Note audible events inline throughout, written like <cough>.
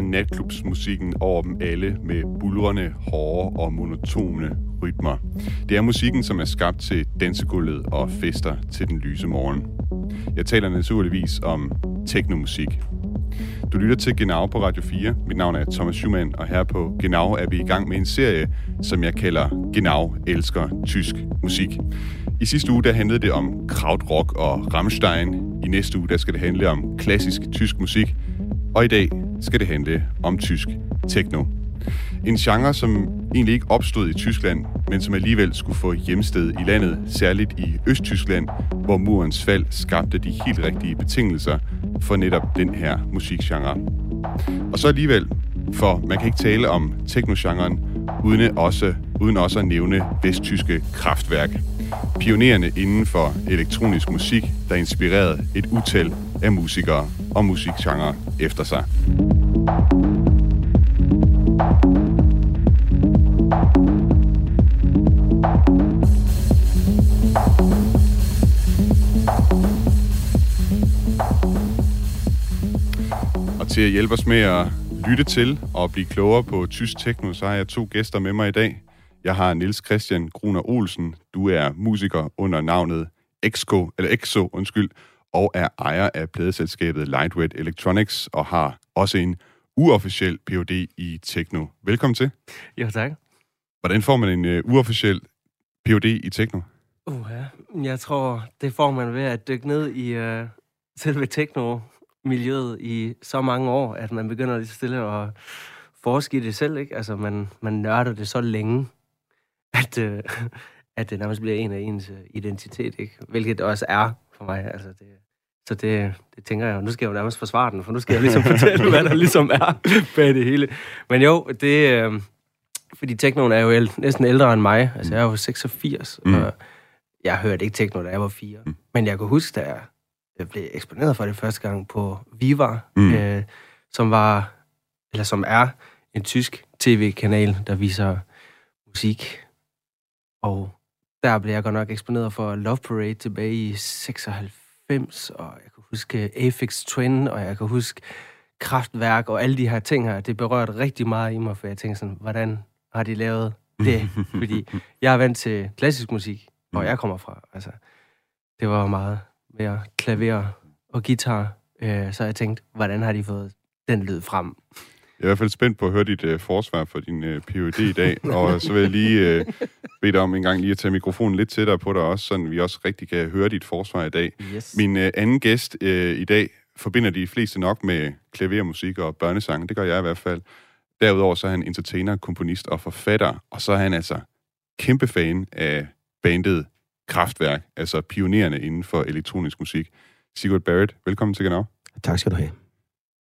er natklubsmusikken over dem alle med bulrende, hårde og monotone rytmer. Det er musikken, som er skabt til dansegulvet og fester til den lyse morgen. Jeg taler naturligvis om teknomusik. Du lytter til Genau på Radio 4. Mit navn er Thomas Schumann, og her på Genau er vi i gang med en serie, som jeg kalder Genau elsker tysk musik. I sidste uge der handlede det om krautrock og Rammstein. I næste uge der skal det handle om klassisk tysk musik. Og i dag skal det handle om tysk techno. En genre, som egentlig ikke opstod i Tyskland, men som alligevel skulle få hjemsted i landet, særligt i Østtyskland, hvor murens fald skabte de helt rigtige betingelser for netop den her musikgenre. Og så alligevel, for man kan ikke tale om teknogenren uden også, uden også at nævne vesttyske kraftværk. Pionerende inden for elektronisk musik, der inspirerede et utal af musikere og musikgenre efter sig. Og til at hjælpe os med at lytte til og blive klogere på tysk techno, så har jeg to gæster med mig i dag. Jeg har Nils Christian Gruner Olsen. Du er musiker under navnet Exco, eller Exo, undskyld, og er ejer af pladeselskabet Lightweight Electronics og har også en uofficiel Ph.D. i techno. Velkommen til. Jo, tak. Hvordan får man en uh, uofficiel Ph.D. i techno? Uh, ja. Jeg tror, det får man ved at dykke ned i uh, selve techno-miljøet i så mange år, at man begynder lige stille at forske i det selv, ikke? Altså, man, man nørder det så længe, at, uh, at det nærmest bliver en af ens uh, identitet, ikke? Hvilket det også er for mig. Altså, det, så det, det tænker jeg, nu skal jeg jo nærmest forsvare den, for nu skal jeg ligesom <laughs> fortælle, hvad der ligesom er bag det hele. Men jo, det... Øh, fordi teknoen er jo el- næsten ældre end mig. Altså, jeg er jo 86, mm. og jeg hørte ikke tekno, da jeg var fire. Mm. Men jeg kan huske, da jeg, jeg blev eksponeret for det første gang på Viva, mm. øh, som var, eller som er en tysk tv-kanal, der viser musik. Og der blev jeg godt nok eksponeret for Love Parade tilbage i 96, og jeg kan huske Afix Twin, og jeg kan huske kraftværk og alle de her ting her. Det berørte rigtig meget i mig, for jeg tænkte sådan, hvordan har de lavet det? <laughs> Fordi jeg er vant til klassisk musik, hvor jeg kommer fra. Altså, det var meget mere klaver og guitar. Øh, så jeg tænkte, hvordan har de fået den lyd frem? Jeg er i hvert fald spændt på at høre dit uh, forsvar for din uh, PhD i dag, og <laughs> så vil jeg lige uh, bede dig om en gang lige at tage mikrofonen lidt tættere på dig også, så vi også rigtig kan høre dit forsvar i dag. Yes. Min uh, anden gæst uh, i dag forbinder de fleste nok med klavermusik og børnesange, det gør jeg i hvert fald. Derudover så er han entertainer, komponist og forfatter, og så er han altså kæmpe fan af bandet Kraftværk, altså pionerende inden for elektronisk musik. Sigurd Barrett, velkommen til Genau. Tak skal du have.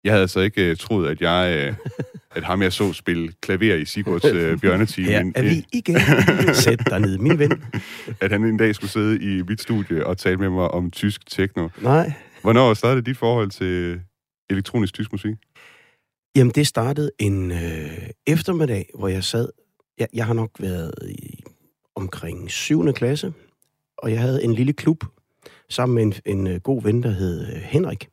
Jeg havde altså ikke uh, troet, at jeg, uh, <laughs> at ham jeg så spille klaver i Sigurds uh, bjørneteam. Her er vi igen. Sæt dig ned, min ven. <laughs> At han en dag skulle sidde i mit studie og tale med mig om tysk techno. Nej. Hvornår startede dit forhold til elektronisk tysk musik? Jamen, det startede en øh, eftermiddag, hvor jeg sad... Jeg, jeg har nok været i omkring 7. klasse, og jeg havde en lille klub sammen med en, en øh, god ven, der hed øh, Henrik.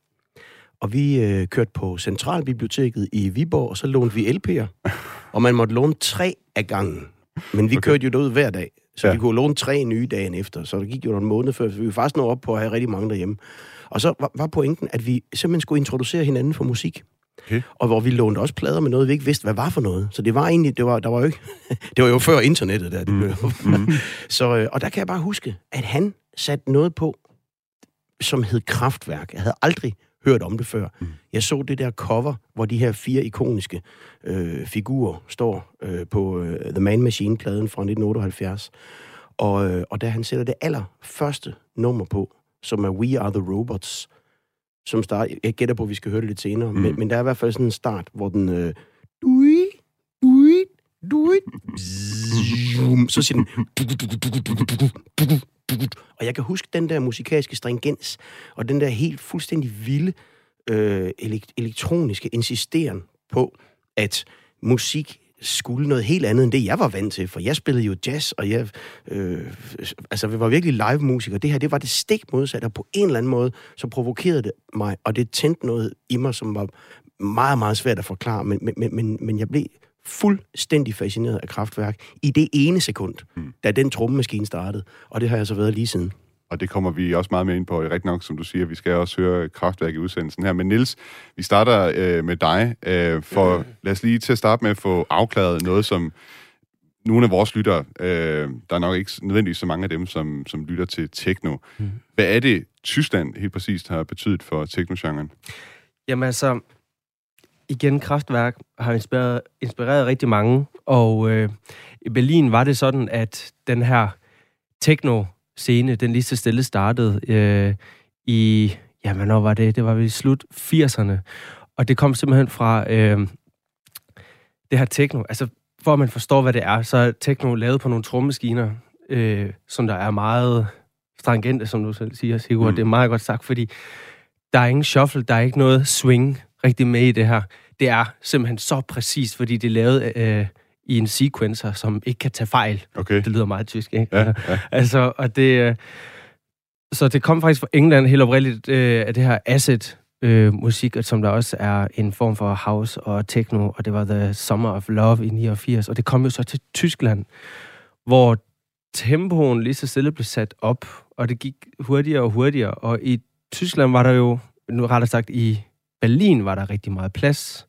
Og vi øh, kørte på Centralbiblioteket i Viborg, og så lånte vi LP'er. Og man måtte låne tre af gangen. Men vi okay. kørte jo derud hver dag, så ja. vi kunne låne tre nye dagen efter. Så det gik jo en måned før, så vi var faktisk nået op på at have rigtig mange derhjemme. Og så var, var pointen, at vi simpelthen skulle introducere hinanden for musik. Okay. Og hvor vi lånte også plader med noget, vi ikke vidste, hvad var for noget. Så det var egentlig, det var, der var jo ikke, <laughs> det var jo før internettet, der det blev. Mm. <laughs> så, øh, og der kan jeg bare huske, at han satte noget på, som hed Kraftværk. Jeg havde aldrig hørt om det før. Mm. Jeg så det der cover, hvor de her fire ikoniske øh, figurer står øh, på øh, The Man Machine-pladen fra 1978. Og, øh, og da han sætter det allerførste nummer på, som er We Are The Robots, som start. Jeg gætter på, at vi skal høre det lidt senere, mm. men, men der er i hvert fald sådan en start, hvor den... Øh, dui, dui, dui, bzzum, så siger den... Og jeg kan huske den der musikalske stringens, og den der helt fuldstændig vilde øh, elektroniske insisteren på, at musik skulle noget helt andet end det, jeg var vant til, for jeg spillede jo jazz, og jeg øh, altså, vi var virkelig live-musiker. Det her, det var det stik modsatte, og på en eller anden måde, så provokerede det mig, og det tændte noget i mig, som var meget, meget svært at forklare, men, men, men, men jeg blev fuldstændig fascineret af kraftværk i det ene sekund, mm. da den trommemaskine startede. Og det har jeg så været lige siden. Og det kommer vi også meget mere ind på. Rigtig nok, som du siger, vi skal også høre kraftværk i udsendelsen her. Men Nils, vi starter øh, med dig. Øh, for mm. lad os lige til at starte med at få afklaret noget, som nogle af vores lyttere, øh, der er nok ikke nødvendigvis så mange af dem, som, som lytter til techno. Mm. Hvad er det, Tyskland helt præcist har betydet for techno-genren? Jamen altså, igen, Kraftværk har inspireret, inspireret rigtig mange, og øh, i Berlin var det sådan, at den her techno-scene, den lige så stille startede øh, i, ja, hvornår var det? Det var i slut 80'erne, og det kom simpelthen fra øh, det her techno. Altså, for at man forstår, hvad det er, så er techno lavet på nogle trommemaskiner, øh, som der er meget strangente, som du selv siger, Sigurd. Mm. Det er meget godt sagt, fordi der er ingen shuffle, der er ikke noget swing rigtig med i det her. Det er simpelthen så præcis, fordi det er lavet øh, i en sequencer, som ikke kan tage fejl. Okay. Det lyder meget tysk, ikke? Ja, ja. <laughs> Altså, og det... Øh, så det kom faktisk fra England helt oprindeligt øh, af det her acid øh, musik, som der også er en form for house og techno, og det var The Summer of Love i 89, og det kom jo så til Tyskland, hvor tempoen lige så stille blev sat op, og det gik hurtigere og hurtigere, og i Tyskland var der jo, nu rettere sagt i Berlin var der rigtig meget plads,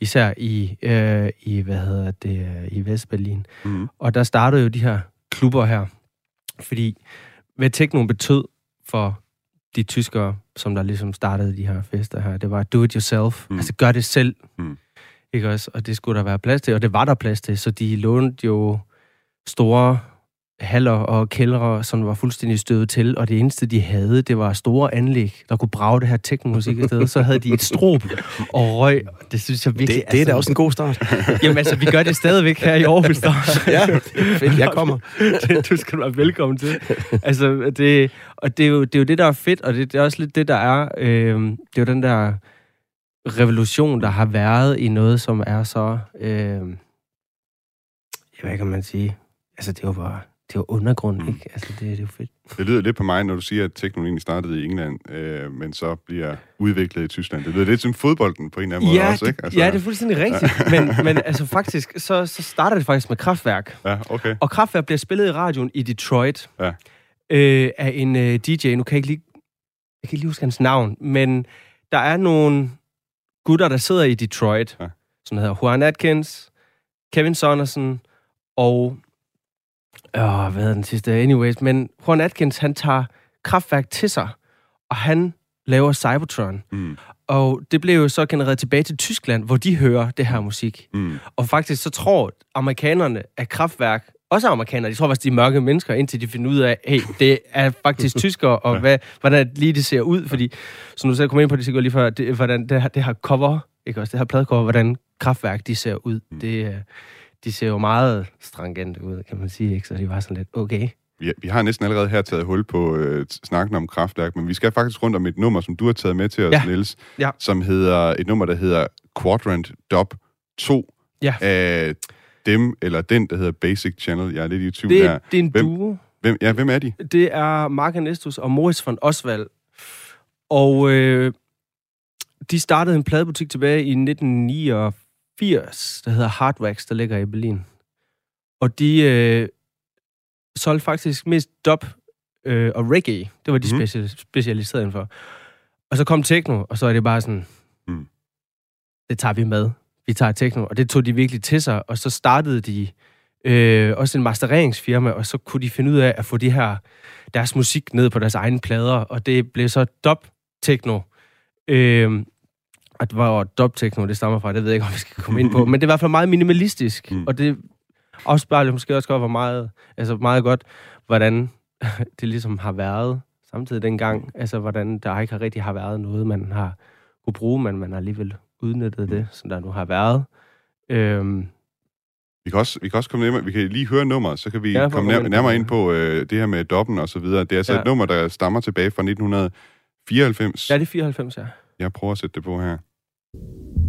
især i, øh, i hvad hedder det, øh, i Vestberlin. Mm. Og der startede jo de her klubber her, fordi hvad techno betød for de tyskere, som der ligesom startede de her fester her, det var do it yourself. Mm. Altså gør det selv. Mm. Ikke også? Og det skulle der være plads til, og det var der plads til, så de lånte jo store haller og kældre, som var fuldstændig støvet til, og det eneste, de havde, det var store anlæg, der kunne brage det her teknomusik i stedet. Så havde de et strop og røg. Det synes jeg virkelig... Det, det er altså, da også en god start. <laughs> Jamen altså, vi gør det stadigvæk her i Aarhus. Der. <laughs> ja, fedt, jeg kommer. <laughs> det, du skal være velkommen til. Altså, det, og det er, jo, det er jo det, der er fedt, og det, det er også lidt det, der er... Øh, det er jo den der revolution, der har været i noget, som er så... Øh, jeg ved ikke, om man siger... Altså, det er jo bare det var undergrund, mm. ikke? Altså, det, det er jo fedt. Det lyder lidt på mig, når du siger, at teknologien startede i England, øh, men så bliver udviklet i Tyskland. Det lyder lidt som fodbolden på en eller anden ja, måde også, ikke? Altså, ja, det er fuldstændig rigtigt. men, men altså faktisk, så, så starter det faktisk med Kraftværk. Ja, okay. Og Kraftværk bliver spillet i radioen i Detroit ja. øh, af en øh, DJ. Nu kan jeg ikke lige, jeg kan ikke lige huske hans navn, men der er nogle gutter, der sidder i Detroit, ja. som hedder Juan Atkins, Kevin Sondersen og Åh, hvad er den sidste? Anyways, men Juan Atkins, han tager kraftværk til sig, og han laver Cybertron. Mm. Og det blev jo så genereret tilbage til Tyskland, hvor de hører det her musik. Mm. Og faktisk så tror amerikanerne, at kraftværk også amerikanere, de tror faktisk, de er mørke mennesker, indtil de finder ud af, hey, det er faktisk <laughs> tyskere, og hvad, hvordan lige det ser ud, fordi, som du selv kom ind på det lige før, det, hvordan det her, det her cover, ikke også, det her pladecover, hvordan kraftværk, de ser ud, mm. det, de ser jo meget strangente ud, kan man sige, ikke? Så de var sådan lidt, okay. Ja, vi har næsten allerede her taget hul på øh, snakken om kraftværk, men vi skal faktisk rundt om et nummer, som du har taget med til os, ja. Niels, ja. som hedder et nummer, der hedder Quadrant Dub 2 ja. af dem, eller den, der hedder Basic Channel. Jeg er lidt i tvivl det, her. Det er en hvem, duo. Hvem, ja, hvem er de? Det er Mark Anestus og Morris von Oswald. Og øh, de startede en pladebutik tilbage i 1949, 80, der hedder Hardwax, der ligger i Berlin. Og de øh, solgte faktisk mest dub øh, og reggae. Det var de mm. speci- specialiserede indenfor. Og så kom techno, og så er det bare sådan, mm. det tager vi med. Vi tager techno, og det tog de virkelig til sig. Og så startede de øh, også en mastereringsfirma, og så kunne de finde ud af at få de her, deres musik ned på deres egne plader, og det blev så dub techno. Øh, at hvor dub-techno det stammer fra, det ved jeg ikke, om vi skal komme ind på. Men det er i hvert fald meget minimalistisk, mm. og det afspejler måske også godt, hvor meget, altså meget godt, hvordan <laughs> det ligesom har været samtidig dengang. Altså, hvordan der ikke har rigtig har været noget, man har kunne bruge, men man har alligevel udnyttet det, som der nu har været. Øhm, vi kan, også, vi kan også komme nærmere, vi kan lige høre nummeret, så kan vi ja, komme nærmere, nærmere ind på øh, det her med doppen og så videre. Det er altså ja. et nummer, der stammer tilbage fra 1994. Ja, det er 94, ja. Jeg prøver at sætte det på her. you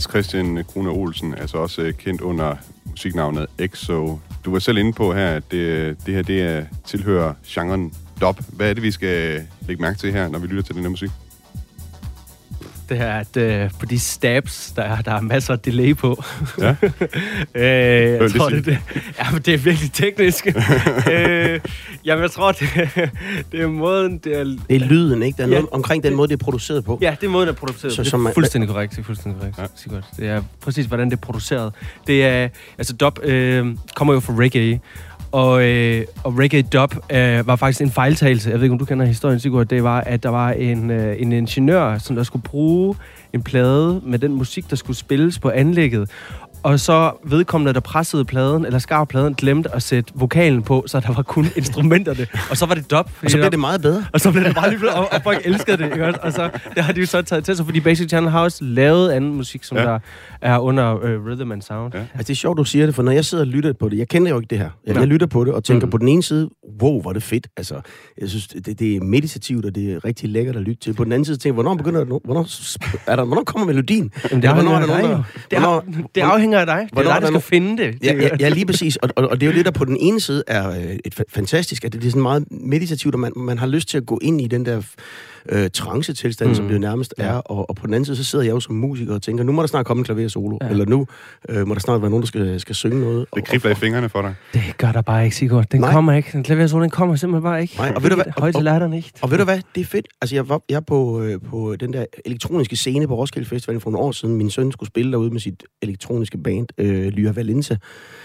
Niels Christian Krone Olsen, altså også øh, kendt under musiknavnet EXO. Du var selv inde på her, at det, øh, det her det er, tilhører genren dub. Hvad er det, vi skal lægge mærke til her, når vi lytter til den her musik? Det er, at øh, på de stabs, der er, der er masser af delay på. Ja. <laughs> øh, jeg det tror, det, det, ja, men det er virkelig teknisk. <laughs> øh, jamen, jeg tror, det, det er måden, det er... Det er lyden, ikke? Der er Ja. noget omkring den måde, det er produceret på. Ja, det er måden, det er produceret. Så det som er man- fuldstændig korrekt. Det er fuldstændig korrekt. Ja. Sigurd. Det er præcis, hvordan det er produceret. Det er, altså dub øh, kommer jo fra reggae, og, øh, og reggae dub øh, var faktisk en fejltagelse. Jeg ved ikke, om du kender historien, Sigurd. Det var, at der var en, øh, en ingeniør, som der skulle bruge en plade med den musik, der skulle spilles på anlægget. Og så vedkommende, der pressede pladen, eller skar pladen, glemte at sætte vokalen på, så der var kun <laughs> instrumenterne. Og så var det dub. Og så bliver det meget bedre. Og så blev det lige blevet, og, og folk elskede det, ikke? Og så det har de jo så taget til sig, fordi Basic Channel har også lavet anden musik, som Ja. ja. der er under uh, Rhythm and Sound. Ja. Ja. Altså, det er sjovt, du siger det, for når jeg sidder og lytter på det, jeg kender jo ikke det her. Jeg, Nej. jeg lytter på det og tænker Mm. på den ene side, wow, hvor er det fedt. Altså, jeg synes, det, det er meditativt, og det er rigtig lækkert at lytte til. På den anden side tænker jeg, hvornår begynder hvornår, er der, hvornår kommer melodien? Jamen, det Eller hvornår afhænger er der nogen, der- Det, hvornår- af, det afhænger af dig. Det Hvornår er dig, der skal finde det. Ja, ja, ja, lige <laughs> præcis. Og, og, og det er jo det, der på den ene side er øh, et fa- fantastisk, at det er sådan meget meditativt, og man, man har lyst til at gå ind i den der øh, trance-tilstand, mm. Mm. som det jo nærmest Ja. er. Og, og på den anden side, så sidder jeg jo som musiker og tænker, nu må der snart komme en klaver solo, ja. Eller nu øh, må der snart være nogen, der skal, skal synge noget. Det kribler i fingrene for dig. Det gør der bare ikke, Sigurd. Den Nej. Kommer ikke. Den klaversolo, den kommer simpelthen bare ikke. Nej, og ved du hvad- Højt til latteren ikke. Og ved du hvad, det er fedt. Altså, jeg var jeg på, øh, på den der elektroniske scene på Roskilde Festival for nogle år siden. Min søn skulle spille derude med sit elektroniske band, øh, Lyra Valenza.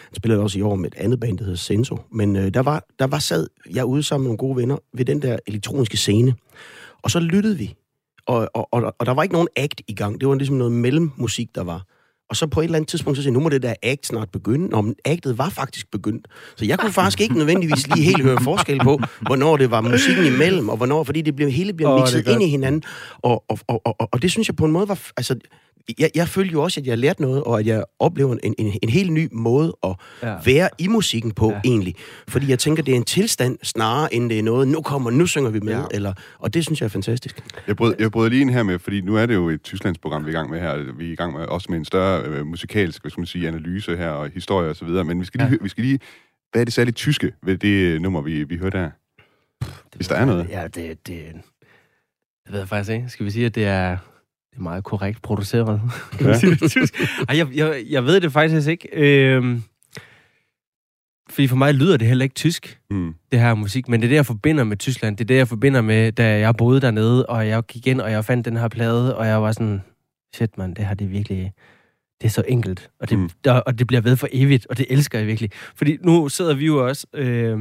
Han spillede også i år med et andet band, der hedder Senso. Men øh, der, var, der var sad jeg ude sammen med nogle gode venner ved den der elektroniske scene. Og så lyttede vi. Og, og, og, og der var ikke nogen act i gang. Det var ligesom noget mellemmusik, der var. Og så på et eller andet tidspunkt, så siger jeg, nu må det der act snart begynde. Nå, men actet var faktisk begyndt. Så jeg kunne faktisk ikke nødvendigvis lige helt høre forskel på, hvornår det var musikken imellem, og hvornår, fordi det blev, hele bliver er mixet ind i hinanden. Og, og, og, og, og det synes jeg på en måde var... Altså, jeg, jeg følte jo også, at jeg lærte noget, og at jeg oplever en, en, en helt ny måde at Ja. være i musikken på, ja. Egentlig. Fordi jeg tænker, det er en tilstand snarere, end det er noget, nu kommer, nu synger vi med, ja. Eller, og det synes jeg er fantastisk. Jeg brød, jeg brød lige ind her med, fordi nu er det jo et Tysklandsprogram, vi er i gang med her. Vi er i gang med også med en større øh, musikalsk, hvad skal man sige, analyse her, og historie og så videre. Men vi skal lige, Ja. ja. vi skal lige hvad er det særligt tyske ved det øh, nummer, vi, vi hørte her? Hvis der er noget. Ja, det, det, det ved jeg faktisk ikke. Skal vi sige, at det er, det er meget korrekt produceret? <laughs> Kan man Ja. sige det på tysk? Ej, jeg, jeg, jeg ved det faktisk ikke. Øhm, fordi for mig lyder det heller ikke tysk, Mm. det her musik. Men det er det, jeg forbinder med Tyskland. Det er det, jeg forbinder med, da jeg boede dernede, og jeg gik ind, og jeg fandt den her plade, og jeg var sådan, shit man, det her det er virkelig... Det er så enkelt, og det, mm. der, og det bliver ved for evigt, og det elsker jeg virkelig. Fordi nu sidder vi jo også øh,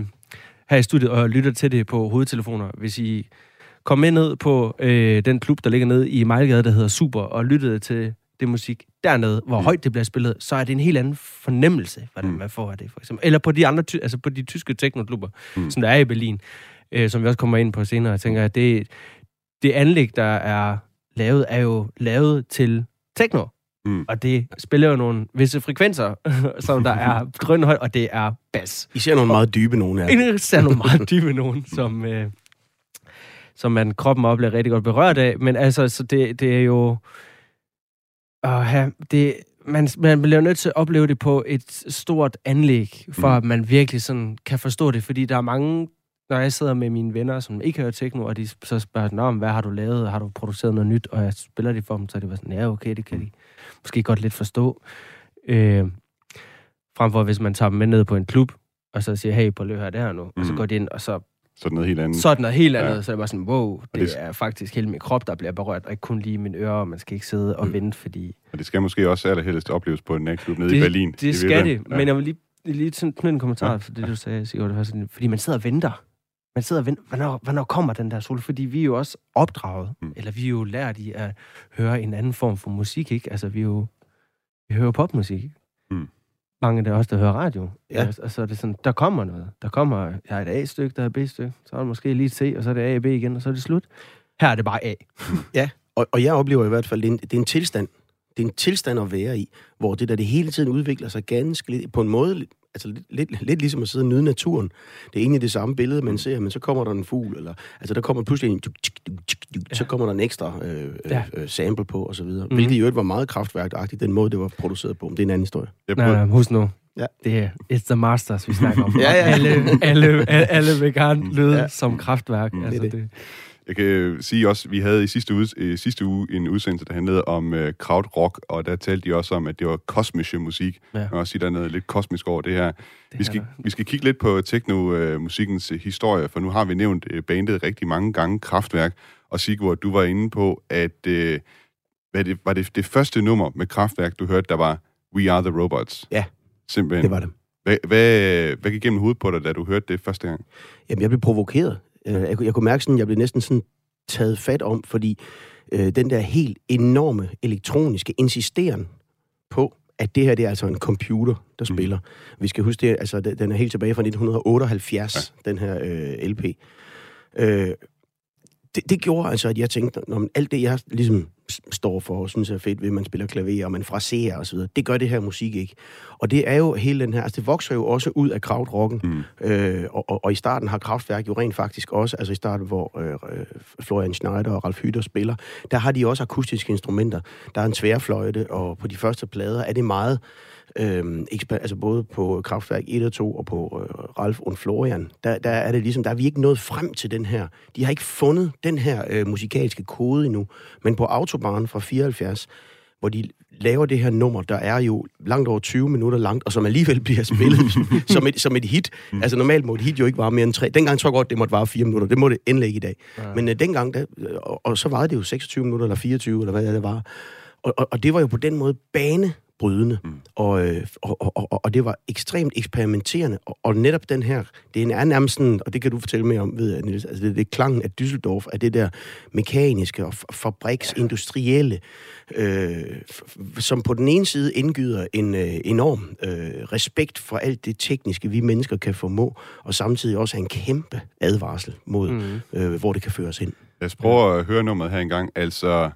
her i studiet og lytter til det på hovedtelefoner. Hvis I kom med ned på øh, den klub, der ligger nede i Mejlgade, der hedder Super, og lyttede til det musik dernede, hvor Mm. højt det bliver spillet, så er det en helt anden fornemmelse, hvordan Mm. man får af det, for eksempel. Eller på de andre, ty- altså på de tyske teknoklubber, Mm. som der er i Berlin, øh, som vi også kommer ind på senere. Jeg tænker, at det, det anlæg, der er lavet, er jo lavet til techno. Mm. Og det spiller jo nogle visse frekvenser, <laughs> som der er <laughs> drønhøjt, og det er bas. I ser nogle meget dybe nogen. En <laughs> ser nogle meget dybe nogen, som, øh, som man kroppen oplever rigtig godt berørt af. Men altså, så det, det er jo... At have, det, man, man bliver nødt til at opleve det på et stort anlæg, for Mm. at man virkelig sådan kan forstå det. Fordi der er mange, når jeg sidder med mine venner, som ikke hører techno, og de så spørger, Nå, men hvad har du lavet? Har du produceret noget nyt? Og jeg spiller det for dem, så det var sådan, ja, okay, det kan de måske godt lidt forstå. Øh, frem for, hvis man tager dem med ned på en klub, og så siger, hey, lige at høre det her nu. Mm. Og så Mm. går de ind, og så, Så er det noget helt andet. så er det noget helt andet. Ja. Så er det bare sådan, wow, det, det- er faktisk hele min krop, der bliver berørt, og ikke kun lige mine ører, og man skal ikke sidde og Mm. vente, fordi... Og det skal måske også allerhelst opleves på en natklub nede det, i Berlin. Det i skal det, ja. men jeg vil lige, lige sådan knytte en kommentar Ja. for det, du sagde, Sigurd. Det var sådan, fordi man sidder og venter. Man sidder og venter, hvornår, hvornår kommer den der sol? Fordi vi er jo også opdraget, Mm. eller vi er jo lært i at høre en anden form for musik, ikke? Altså, vi er jo... Vi hører popmusik, ikke? Mm. Mange af det er også, der hører radio. Ja. Og så er det sådan, der kommer noget. Der kommer, jeg har et A-stykke, der er et B-stykke, så er der måske lige et C, og så er det A og B igen, og så er det slut. Her er det bare A. <laughs> Og, og jeg oplever i hvert fald, det er, en, det er en tilstand. Det er en tilstand at være i, hvor det der det hele tiden udvikler sig ganske lidt, på en måde, altså lidt, lidt, lidt ligesom at sidde og nyde naturen. Det er egentlig det samme billede, man ser, men så kommer der en fugl, eller altså der kommer pludselig en, så kommer der en ekstra øh, Ja. øh, sample på, og så videre. Mhm. Hvilket i øvrigt var meget kraftværkagtigt, den måde, det var produceret på. Men det er en anden historie. Jeg Nej, prøvede, nej, husk nu. Ja. Det er It's the Masters, vi snakker om. <laughs> Ja, ja. Alle, alle, alle, alle vil gerne lyde Ja. som kraftværk. Mm. Altså, Det det. Jeg kan sige også, vi havde i sidste uge, øh, sidste uge en udsendelse, der handlede om øh, krautrock, og der talte de også om, at det var kosmiske musik. Ja. Man kan også sige, der er noget lidt kosmisk over det her. Det Vi skal, vi skal kigge lidt på teknomusikkens øh, historie, for nu har vi nævnt øh, bandet rigtig mange gange, Kraftværk. Og Sigurd, du var inde på, at øh, hvad det, var det det første nummer med Kraftværk, du hørte, der var We Are The Robots? Ja, Simpelthen. Det var det. Hvad, hvad, hvad gik gennem hovedet på dig, da du hørte det første gang? Jamen, jeg blev provokeret. Øh, Jeg, kunne- jeg kunne mærke sådan, jeg blev næsten sådan taget fat om, fordi øh, den der helt enorme elektroniske insisteren på, at det her det er altså en computer, der Mhm. spiller. Vi skal huske det, altså den den er helt tilbage fra 1978, ja. den her øh, LP. Øh, det, det gjorde altså, at jeg tænkte, når alt det, jeg ligesom står for, og synes er fedt ved, at man spiller klaver, og man fraserer osv., det gør det her musik ikke. Og det er jo hele den her, altså det vokser jo også ud af krautrocken, Mm. Øh, og, og, og i starten har Kraftværk jo rent faktisk også, altså i starten, hvor øh, øh, Florian Schneider og Ralf Hytter spiller, der har de også akustiske instrumenter. Der er en tværfløjte, og på de første plader er det meget, øh, altså både på Kraftværk 1 og 2 og på øh, Ralf og Florian, der, der er det ligesom, der er vi ikke nået frem til den her. De har ikke fundet den her øh, musikalske kode endnu, men på Autobahn fra 74, hvor de laver det her nummer, der er jo langt over 20 minutter langt, og som alligevel bliver spillet <laughs> som, et, som et hit. Mm. Altså normalt må et hit jo ikke vare mere end tre. Dengang tror jeg godt, det måtte vare 4 minutter. Det må det endelig ikke i dag. Ja. Men uh, dengang, der, og, og så varede det jo 26 minutter, eller 24, eller hvad det var. Og, og, og det var jo på den måde banebrydende, mm. og, øh, og, og, og, og det var ekstremt eksperimenterende. Og, og netop den her, det er nærmest sådan, og det kan du fortælle mere om, ved jeg, Niels, altså det, det klangen af Düsseldorf, af det der mekaniske og fabriksindustrielle, øh, som på den ene side indgyder en øh, enorm øh, respekt for alt det tekniske, vi mennesker kan formå, og samtidig også en kæmpe advarsel mod, mm. øh, hvor det kan føre os ind. Lad os prøve at høre nummeret her engang. Altså,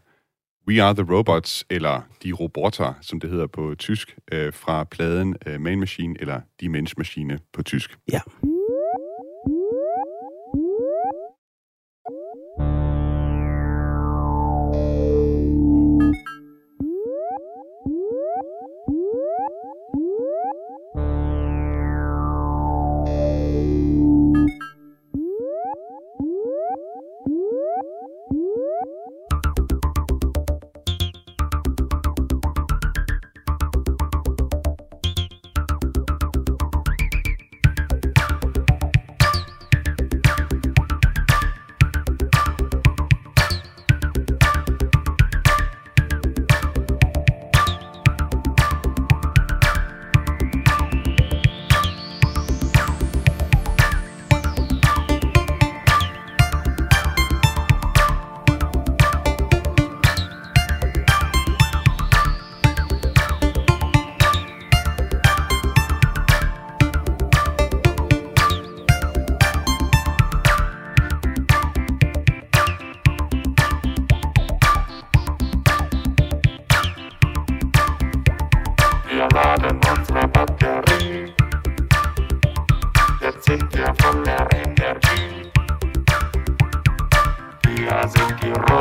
We Are The Robots, eller De Roboter, som det hedder på tysk, øh, fra pladen øh, Man Machine, eller Die Mensch-Maschine på tysk. Ja.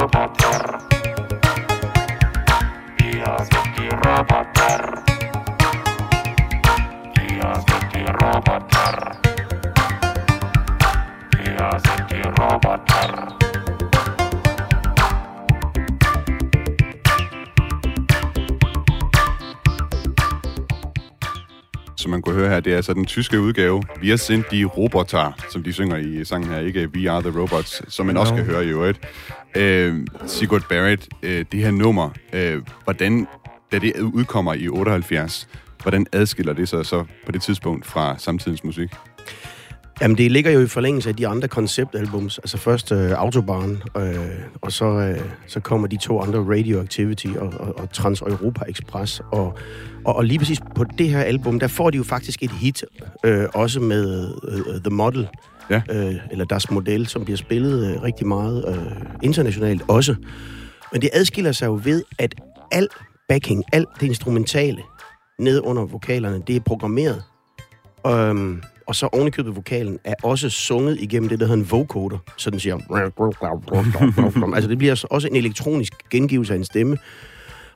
Die Roboter. Wir sind die Roboter. Wir sind die Roboter. Sind die. Som man kunne høre her, det er altså den tyske udgave. Vi sendt de roboter, som de synger i sangen her, ikke We Are The Robots, som man også No. kan høre i øvrigt. Øh, Sigurd Barrett, øh, det her nummer, øh, hvordan, da det udkommer i 78, hvordan adskiller det sig så på det tidspunkt fra samtidens musik? Jamen, det ligger jo i forlængelse af de andre konceptalbums. Altså først øh, Autobahn, øh, og så, øh, så kommer de to andre, Radioactivity og, og, og Trans-Europa Express. Og, og, og lige præcis på det her album, der får de jo faktisk et hit, øh, også med øh, The Model, Ja. øh, eller Das Model, som bliver spillet øh, rigtig meget øh, internationalt også. Men det adskiller sig jo ved, at al backing, alt det instrumentale ned under vokalerne, det er programmeret Øhm, og så ovenikøbet vokalen er også sunget igennem det, der hedder en vocoder. Så den siger... <laughs> altså det bliver også en elektronisk gengivelse af en stemme.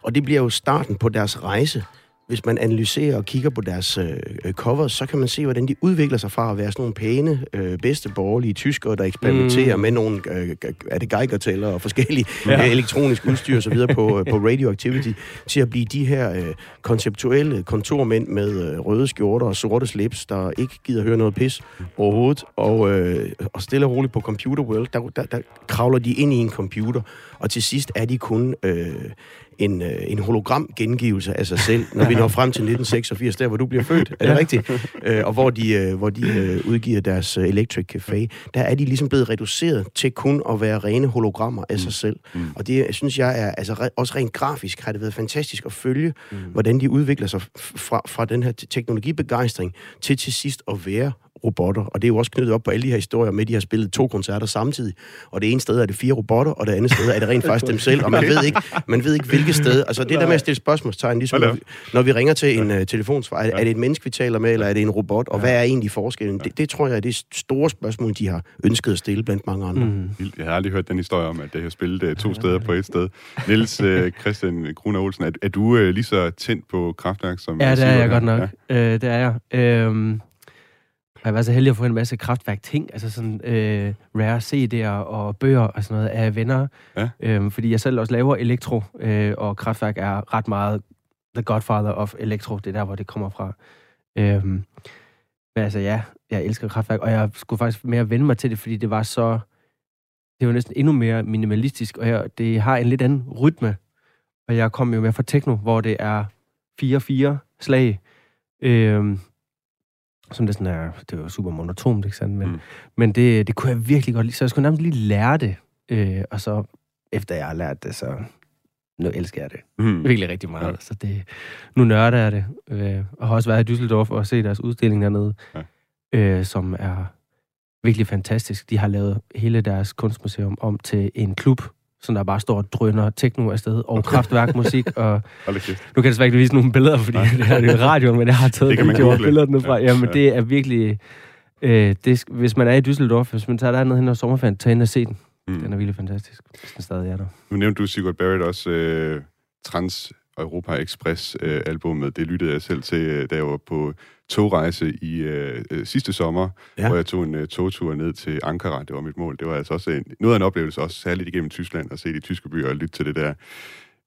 Og det bliver jo starten på deres rejse. Hvis man analyserer og kigger på deres øh, øh, covers, så kan man se, hvordan de udvikler sig fra at være sådan nogle pæne, øh, bedste borgerlige tyskere, der eksperimenterer mm. med nogle, øh, er det geigertæller og forskellige ja. øh, elektronisk udstyr osv. på, øh, på Radioactivity, til at blive de her øh, konceptuelle kontormænd med øh, røde skjorter og sorte slips, der ikke gider høre noget pis overhovedet, og, øh, og stille og roligt på Computer World, der, der, der kravler de ind i en computer, og til sidst er de kun øh, en, øh, en hologram-gengivelse af sig selv, når vi når frem til 1986, der hvor du bliver født, er det rigtigt? Øh, og hvor de, øh, hvor de øh, udgiver deres øh, Electric Café, der er de ligesom blevet reduceret til kun at være rene hologrammer af sig selv. Mm. Og det synes jeg er, altså re, også rent grafisk har det været fantastisk at følge, mm. hvordan de udvikler sig fra, fra den her teknologibegejstring til til sidst at være robotter. Og det er jo også knyttet op på alle de her historier med, at de har spillet to koncerter samtidig. Og det ene sted er det fire robotter, og det andet sted er det rent faktisk dem <laughs> selv. Og man ved ikke, man ved ikke hvilket sted. Altså det der med at stille spørgsmålstegn, ligesom når vi, når vi ringer til en uh, telefonsvar, er, er det et menneske, vi taler med, eller er det en robot? Og hvad er egentlig forskellen? Det, det tror jeg er det store spørgsmål, de har ønsket at stille blandt mange andre. Mm. Jeg har aldrig hørt den historie om, at det har spillet uh, to steder på et sted. Niels uh, Christian Gruner Olsen, er, er du uh, lige så tændt på kraftværk som Ja, det er jeg godt nok. Ja. Øh, det er jeg. Øhm, jeg var så heldig at få en masse kraftværk-ting, altså sådan øh, rare CD'er og bøger og sådan noget af venner. Ja. Øhm, fordi jeg selv også laver elektro, øh, og kraftværk er ret meget the godfather of elektro. Det er der, hvor det kommer fra. Øhm, men altså ja, jeg elsker kraftværk, og jeg skulle faktisk mere vende mig til det, fordi det var så... Det var næsten endnu mere minimalistisk, og jeg, det har en lidt anden rytme. Og jeg kom jo med fra techno, hvor det er 4-4 slag. Øhm, som det sådan er, det var super monotont, ikke sandt? Men, Mm. men det, det kunne jeg virkelig godt lide, så jeg skulle nærmest lige lære det. Øh, og så, efter jeg har lært det, så nu elsker jeg det Mm. virkelig rigtig meget. Ja. Så det, nu nørder jeg det. Øh, og har også været i Düsseldorf og set deres udstilling dernede, ja. øh, som er virkelig fantastisk. De har lavet hele deres kunstmuseum om til en klub, som der bare står og drøner techno afsted, og kraftværkmusik, <laughs> og nu kan jeg desværre ikke vise nogle billeder, fordi <laughs> det her det er jo radio, men jeg har taget videoer og billederne fra. Ja, Jamen, ja. det er virkelig... Øh, det, hvis man er i Düsseldorf, hvis man tager derned hen og sommerferien, tag ind og se den. Mm. Den er virkelig fantastisk, hvis den stadig er der. Nu nævnte du Sigurd Barrett også øh, Trans Europa Express øh, albumet. Det lyttede jeg selv til, øh, da jeg var på togrejse i øh, øh, sidste sommer, ja. Hvor jeg tog en øh, togtur ned til Ankara. Det var mit mål. Det var altså også en, noget af en oplevelse, også særligt igennem Tyskland, at se de tyske byer og lytte til det der.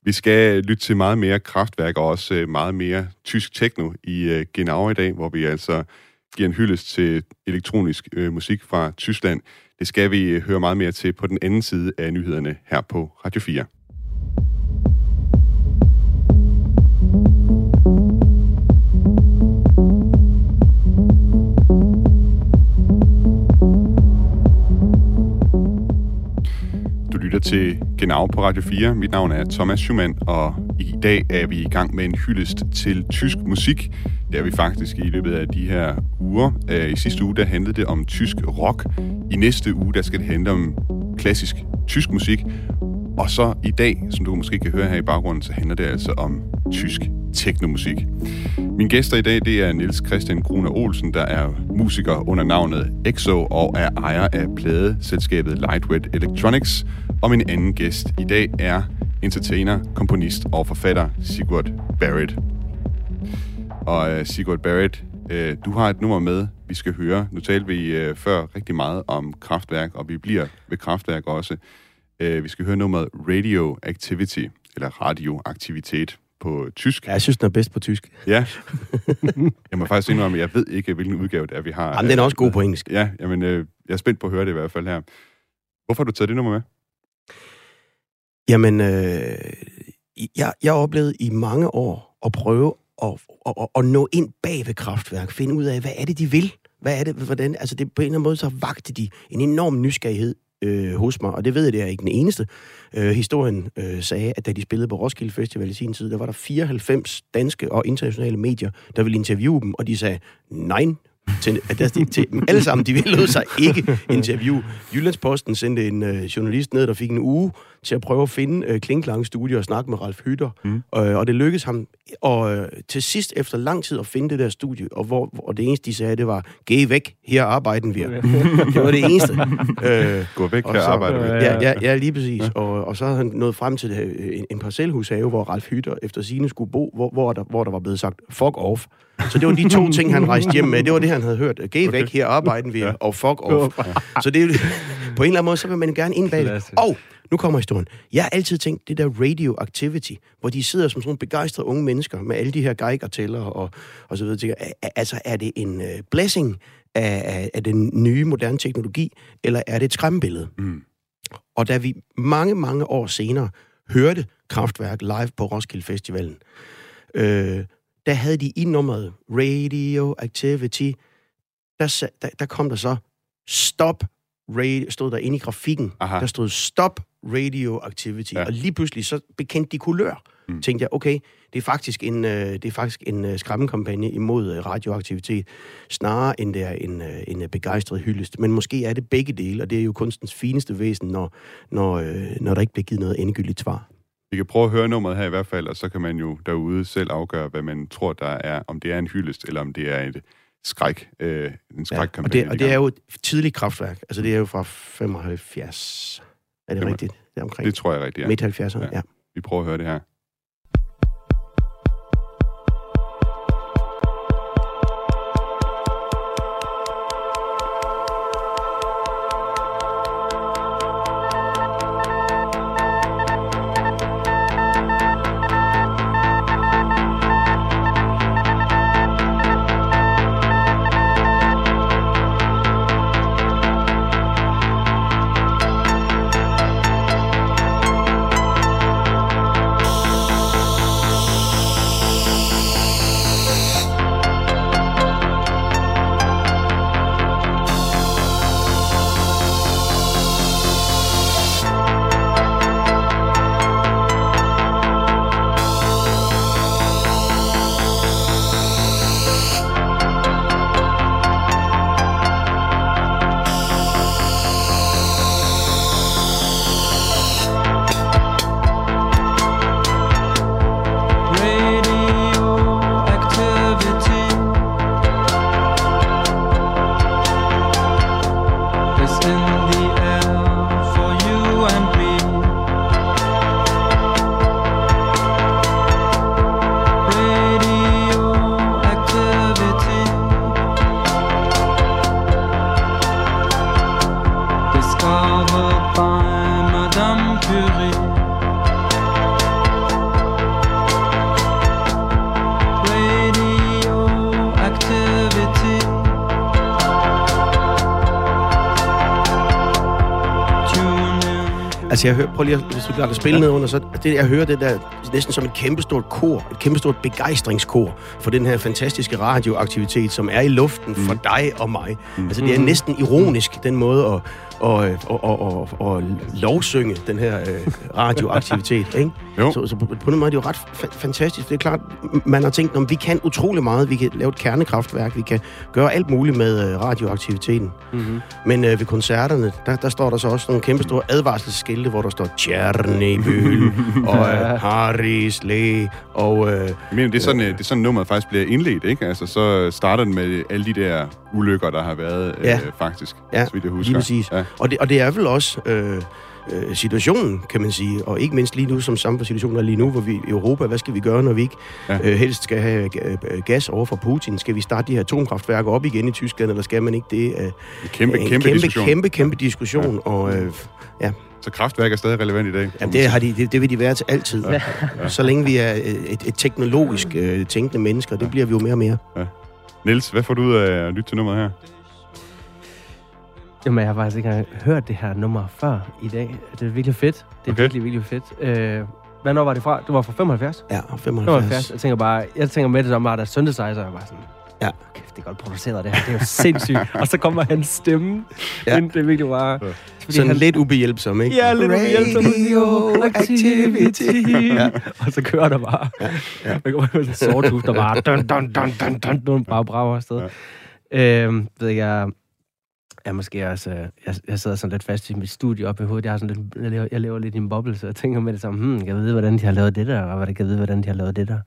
Vi skal lytte til meget mere kraftværk og også øh, meget mere tysk techno i øh, Genau i dag, hvor vi altså giver en hyldest til elektronisk øh, musik fra Tyskland. Det skal vi øh, høre meget mere til på den anden side af nyhederne her på Radio 4. lytter til Genau på Radio 4. Mit navn er Thomas Schumann, og i dag er vi i gang med en hyldest til tysk musik. Det er vi faktisk i løbet af de her uger. Øh, I sidste uge der handlede det om tysk rock. I næste uge der skal det handle om klassisk tysk musik. Og så i dag, som du måske kan høre her i baggrunden, så handler det altså om tysk teknomusik. Mine gæster i dag, det er Niels Christian Gruner Olsen, der er musiker under navnet EXO og er ejer af pladeselskabet Lightweight Electronics. Og min anden gæst i dag er entertainer, komponist og forfatter Sigurd Barrett. Og uh, Sigurd Barrett, uh, du har et nummer med, vi skal høre. Nu talte vi uh, før rigtig meget om kraftværk, og vi bliver ved kraftværk også. Uh, vi skal høre nummeret Radio Activity, eller radioaktivitet på tysk. Ja, jeg synes, den er bedst på tysk. Ja. <laughs> jeg må faktisk indrømme, at jeg ved ikke, hvilken udgave det er, vi har. Jamen, den er også god på engelsk. Ja, jamen, øh, jeg er spændt på at høre det i hvert fald her. Hvorfor har du taget det nummer med? Jamen, øh, jeg, jeg oplevede i mange år at prøve at, at, at, at nå ind bag ved kraftværk, finde ud af, hvad er det, de vil? Hvad er det, hvordan? Altså, det, på en eller anden måde, så vagte de en enorm nysgerrighed øh, hos mig, og det ved jeg, det er ikke den eneste. Øh, historien øh, sagde, at da de spillede på Roskilde Festival i sin tid, der var der 94 danske og internationale medier, der ville interviewe dem, og de sagde, nej, til, til, til, alle sammen, de ville lod sig ikke interview. Jyllandsposten sendte en øh, journalist ned, der fik en uge til at prøve at finde øh, Klinklang Studio og snakke med Ralf Hytter. Mm. Øh, og det lykkedes ham. Og øh, til sidst, efter lang tid at finde det der studie, og, hvor, hvor det eneste, de sagde, det var, gæ væk, her arbejder vi. det var det eneste. <laughs> øh, Gå væk, og her så- arbejder vi. Ja, ja, ja lige præcis. Ja. Og, og så havde han nået frem til det, en, en parcelhushave, hvor Ralf Hytter efter sine skulle bo, hvor, hvor, der, hvor der var blevet sagt, fuck off. Så det var de to <laughs> ting, han rejste hjem med. Det var det, han havde hørt. Gæ væk, her arbejder vi, og fuck off. <laughs> Så det er på en eller anden måde, så vil man gerne ind bag det. Og nu kommer historien. Jeg har altid tænkt, det der radioactivity, hvor de sidder som sådan nogle begejstrede unge mennesker med alle de her geigertæller og, og så videre. tænker, er- er- Altså, er det en uh, blessing af, af, af den nye, moderne teknologi, eller er det et skræmmebillede? Mm. Og da vi mange, mange år senere hørte Kraftværk live på Roskilde Festivalen, øh, der havde de i nummeret Radioactivity, der, sa- der, der kom der så Stop Radio, stod der inde i grafikken, Aha. der stod Stop Radioactivity, Ja. ja. og lige pludselig så bekendte de kulør. Mm. Mm. Tænkte jeg, okay, det er faktisk en, øh, det er faktisk en øh, skræmmekampagne imod øh, radioaktivitet, snarere end det er en, øh, en øh, begejstret hyldest. Men måske er det begge dele, og det er jo kunstens fineste væsen, når, når, øh, når der ikke bliver givet noget endegyldigt svar. Vi kan prøve at høre nummeret her i hvert fald, og så kan man jo derude selv afgøre, hvad man tror, der er, om det er en hyldest, eller om det er et skræk, øh, en og, skrækkampagne. det, og det er jo et tidligt kraftværk. Altså, det er jo fra 75. Er det Femmer- rigtigt? Det omkring Det tror jeg rigtigt, ja. midt 70'erne, Ja. ja. Vi prøver at høre det her. Altså, jeg hører, prøv lige at, hvis du kan lade spille ned under, så det, jeg hører det der næsten som et kæmpestort kor, et kæmpestort begejstringskor for den her fantastiske radioaktivitet, som er i luften for dig og mig. Mm. Altså, det er næsten ironisk, den måde at, og, og, og, og, og lovsynge den her øh, radioaktivitet, ikke? Jo. Så, så på, på den måde er det jo ret fa- fantastisk. Det er klart, man har tænkt, om vi kan utrolig meget. Vi kan lave et kernekraftværk, vi kan gøre alt muligt med øh, radioaktiviteten. Mm-hmm. Men øh, ved koncerterne, der, der står der så også nogle kæmpe store advarselsskilte, hvor der står Tjernobyl <laughs> og øh, Haris Læ og... Øh, Men det er sådan, øh, det er sådan nummeret faktisk bliver indledt, ikke? Altså, så starter den med alle de der ulykker, der har været, Ja. øh, faktisk, Ja, så vidt jeg husker. lige præcis. Ja. Og, det, og det er vel også øh, øh, situationen, kan man sige, og ikke mindst lige nu, som samfundssituationen er lige nu, hvor vi i Europa, hvad skal vi gøre, når vi ikke Ja. ja. øh, helst skal have øh, gas over for Putin? Skal vi starte de her atomkraftværker op igen i Tyskland, eller skal man ikke det? Øh, kæmpe, en kæmpe, kæmpe, diskussion. kæmpe, kæmpe diskussion, ja. og øh, ja, Så kraftværk er stadig relevant i dag. Jamen, det, har de, det, det vil de være til altid. Ja. Så længe vi er et, et teknologisk øh, tænkende mennesker, det bliver vi jo mere og mere. Niels, hvad får du ud af at lytte til nummeret her? Jamen, jeg har faktisk ikke engang hørt det her nummer før i dag. Det er virkelig fedt. Det er Okay. virkelig, virkelig fedt. Øh, hvad år var det fra? Det var fra 75? Ja, og 75. 75. Jeg tænker bare, jeg tænker med det som bare, der er synthesizer, og jeg var sådan, Ja. kæft, det er godt produceret det her. Det er jo sindssygt. <laughs> og så kommer hans stemme. Ja. Ja. Det er virkelig bare... Ja. Sådan han, lidt ubehjælpsom, ikke? Ja, lidt ubehjælpsom. Radioactivity. <laughs> ja. Og så kører der bare. Ja, ja. Der kommer sådan en sorthus, der bare... Dun, dun, dun, dun, dun, dun, bare brager afsted. Ja. Ja. Øh, ved jeg, er måske også, øh, jeg, jeg sidder sådan lidt fast i mit studie op i hovedet. Jeg, har sådan lidt, jeg, lever, jeg lever lidt i en boble, så jeg tænker med det samme, hmm, jeg vide, hvordan de har lavet det der, og hvad kan vide, hvordan de har lavet det der.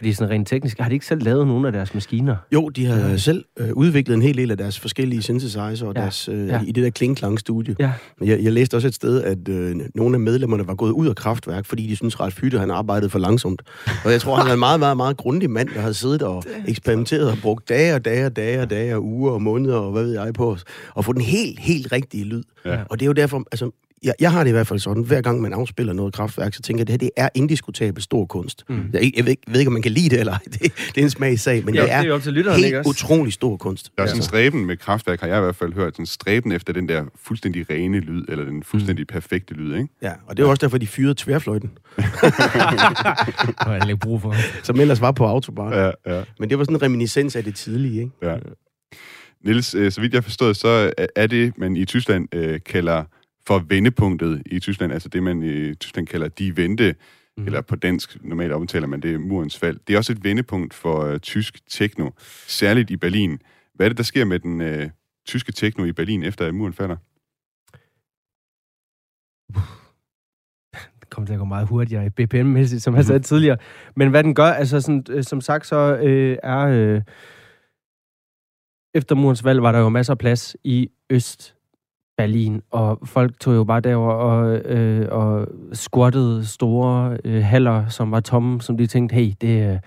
Fordi sådan rent teknisk, har de ikke selv lavet nogen af deres maskiner? Jo, de har ja. selv øh, udviklet en hel del af deres forskellige synthesizer og Ja. deres, øh, Ja. i det der kling-klang-studie. Ja. Men Jeg, jeg læste også et sted, at øh, nogle af medlemmerne var gået ud af kraftværk, fordi de synes Ralf Hytte, han arbejdede for langsomt. Og jeg tror, han er en meget, meget, meget grundig mand, der har siddet og <laughs> eksperimenteret og brugt dage og dage og dage og dage og uger og måneder og hvad ved jeg på at få den helt, helt rigtige lyd. Ja. Og det er jo derfor, altså, jeg, jeg har det i hvert fald sådan, hver gang man afspiller noget kraftværk, så tænker jeg, at det her det er indiskutabelt stor kunst. Mm. Jeg, jeg, ved, ikke- jeg ved ikke, om man kan lide det eller ej. <laughs> Det, det er en smagssag, men Ja, det det er jo er lytteren, ikke helt også? utrolig stor kunst. Der er sådan en stræben med kraftværk, har jeg i hvert fald hørt, sådan en stræben efter den der fuldstændig rene lyd, eller den fuldstændig perfekte lyd, ikke? Ja, og det er jo også derfor, de fyrede tværfløjten, <laughs> Det ikke brug for. som ellers var på autobahn. Ja. Ja, ja. Men det var sådan en reminiscens af det tidlige, ikke? ja. Niels, øh, så vidt jeg forstået, så er det, man i Tyskland øh, kalder for vendepunktet i Tyskland, altså det, man i Tyskland kalder de vente, mm. eller på dansk normalt omtaler man det murens fald. Det er også et vendepunkt for øh, tysk techno, særligt i Berlin. Hvad er det, der sker med den øh, tyske techno i Berlin, efter at muren falder? Det <laughs> kommer til at gå meget hurtigere i BPM-mæssigt, som jeg sagde tidligere. Men hvad den gør, altså sådan, øh, som sagt, så øh, er... Øh, efter murens valg var der jo masser af plads i Øst Berlin, og folk tog jo bare derover og, øh, og squattede store øh, haller, som var tomme, som de tænkte, hey, det, øh,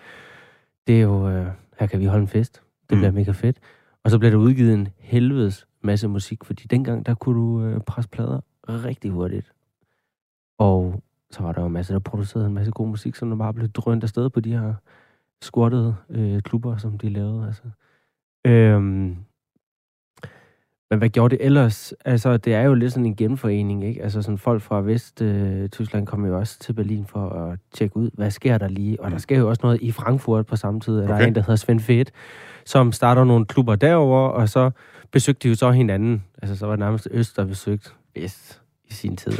det er jo, øh, her kan vi holde en fest. Det bliver Mm. mega fedt. Og så blev der udgivet en helvedes masse musik, fordi dengang, der kunne du øh, presse plader rigtig hurtigt. Og så var der jo masser, der producerede en masse god musik, som der bare blev drønt afsted på de her squattede øh, klubber, som de lavede. Altså. Øhm, men hvad gjorde det ellers? Altså, det er jo lidt sådan en genforening, ikke? Altså, sådan folk fra Vest øh, Tyskland kommer jo også til Berlin for at tjekke ud, hvad sker der lige? Og der sker jo også noget i Frankfurt på samme tid. Okay. Der er en, der hedder Svend Fedt, som starter nogle klubber derover, og så besøgte de jo så hinanden. Altså, så var det nærmest Øst, der besøgte Vest i sin tid.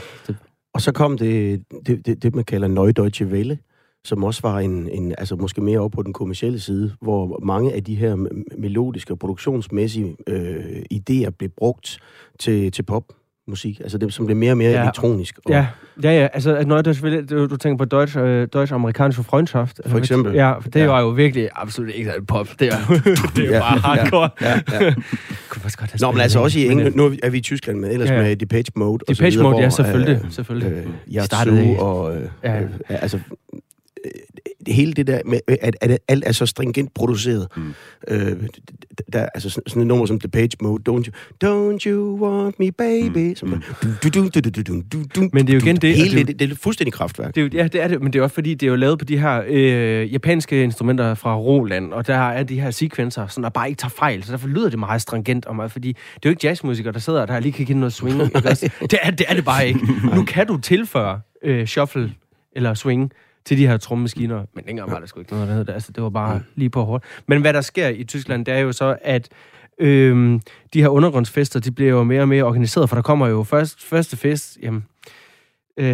Og så kom det, det, det, det man kalder Neudeutsche Welle, som også var en, en, altså måske mere over på den kommercielle side, hvor mange af de her melodiske og produktionsmæssige øh, idéer blev brugt til, til popmusik. Altså det, som blev mere og mere Ja. ja. elektronisk. Og, Ja, ja, ja. Altså, når du, du, tænker på Deutsch, øh, Deutsch-amerikanske Freundschaft. For eksempel. Ja, det Ja. var jo virkelig absolut ikke særlig pop. Det er, <laughs> det er Ja, bare hardcore. Ja, ja. <laughs> Kunne faktisk godt have Nå, men altså også i England, øh, nu er vi- i Tyskland, men ellers Ja, ja, ja. med Depeche Mode. og så Depeche videre, Mode, ja, hvor, selvfølgelig. Øh, selvfølgelig. øh, Startede Yazoo i- og... Øh, Ja. øh, altså, Øh, øh, hele det der med, øh, at, at alt er så stringent produceret. Mm. Øh, der, altså sådan, sådan et nummer som The Page Mode, Don't You, don't you Want Me Baby, mm. som mm. Men det er jo igen det... Hele det, det, det er fuldstændig kraftværk. Det er jo, ja, det er det, men det er også fordi, det er jo lavet på de her øh, japanske instrumenter fra Roland, og der er de her sekvenser, som der bare ikke tager fejl, så derfor lyder det meget stringent og meget, fordi det er jo ikke jazzmusikere, der sidder der lige kan give noget swing. <laughs> det, er, det er det bare ikke. <laughs> Nu kan du tilføre øh, shuffle eller swing til de her trommemaskiner, men dengang var der sgu ikke noget, der hed det. Altså, det var bare lige på hårdt. Men hvad der sker i Tyskland, det er jo så, at øhm, de her undergrundsfester, de bliver jo mere og mere organiseret, for der kommer jo først, første fest, jamen, øh,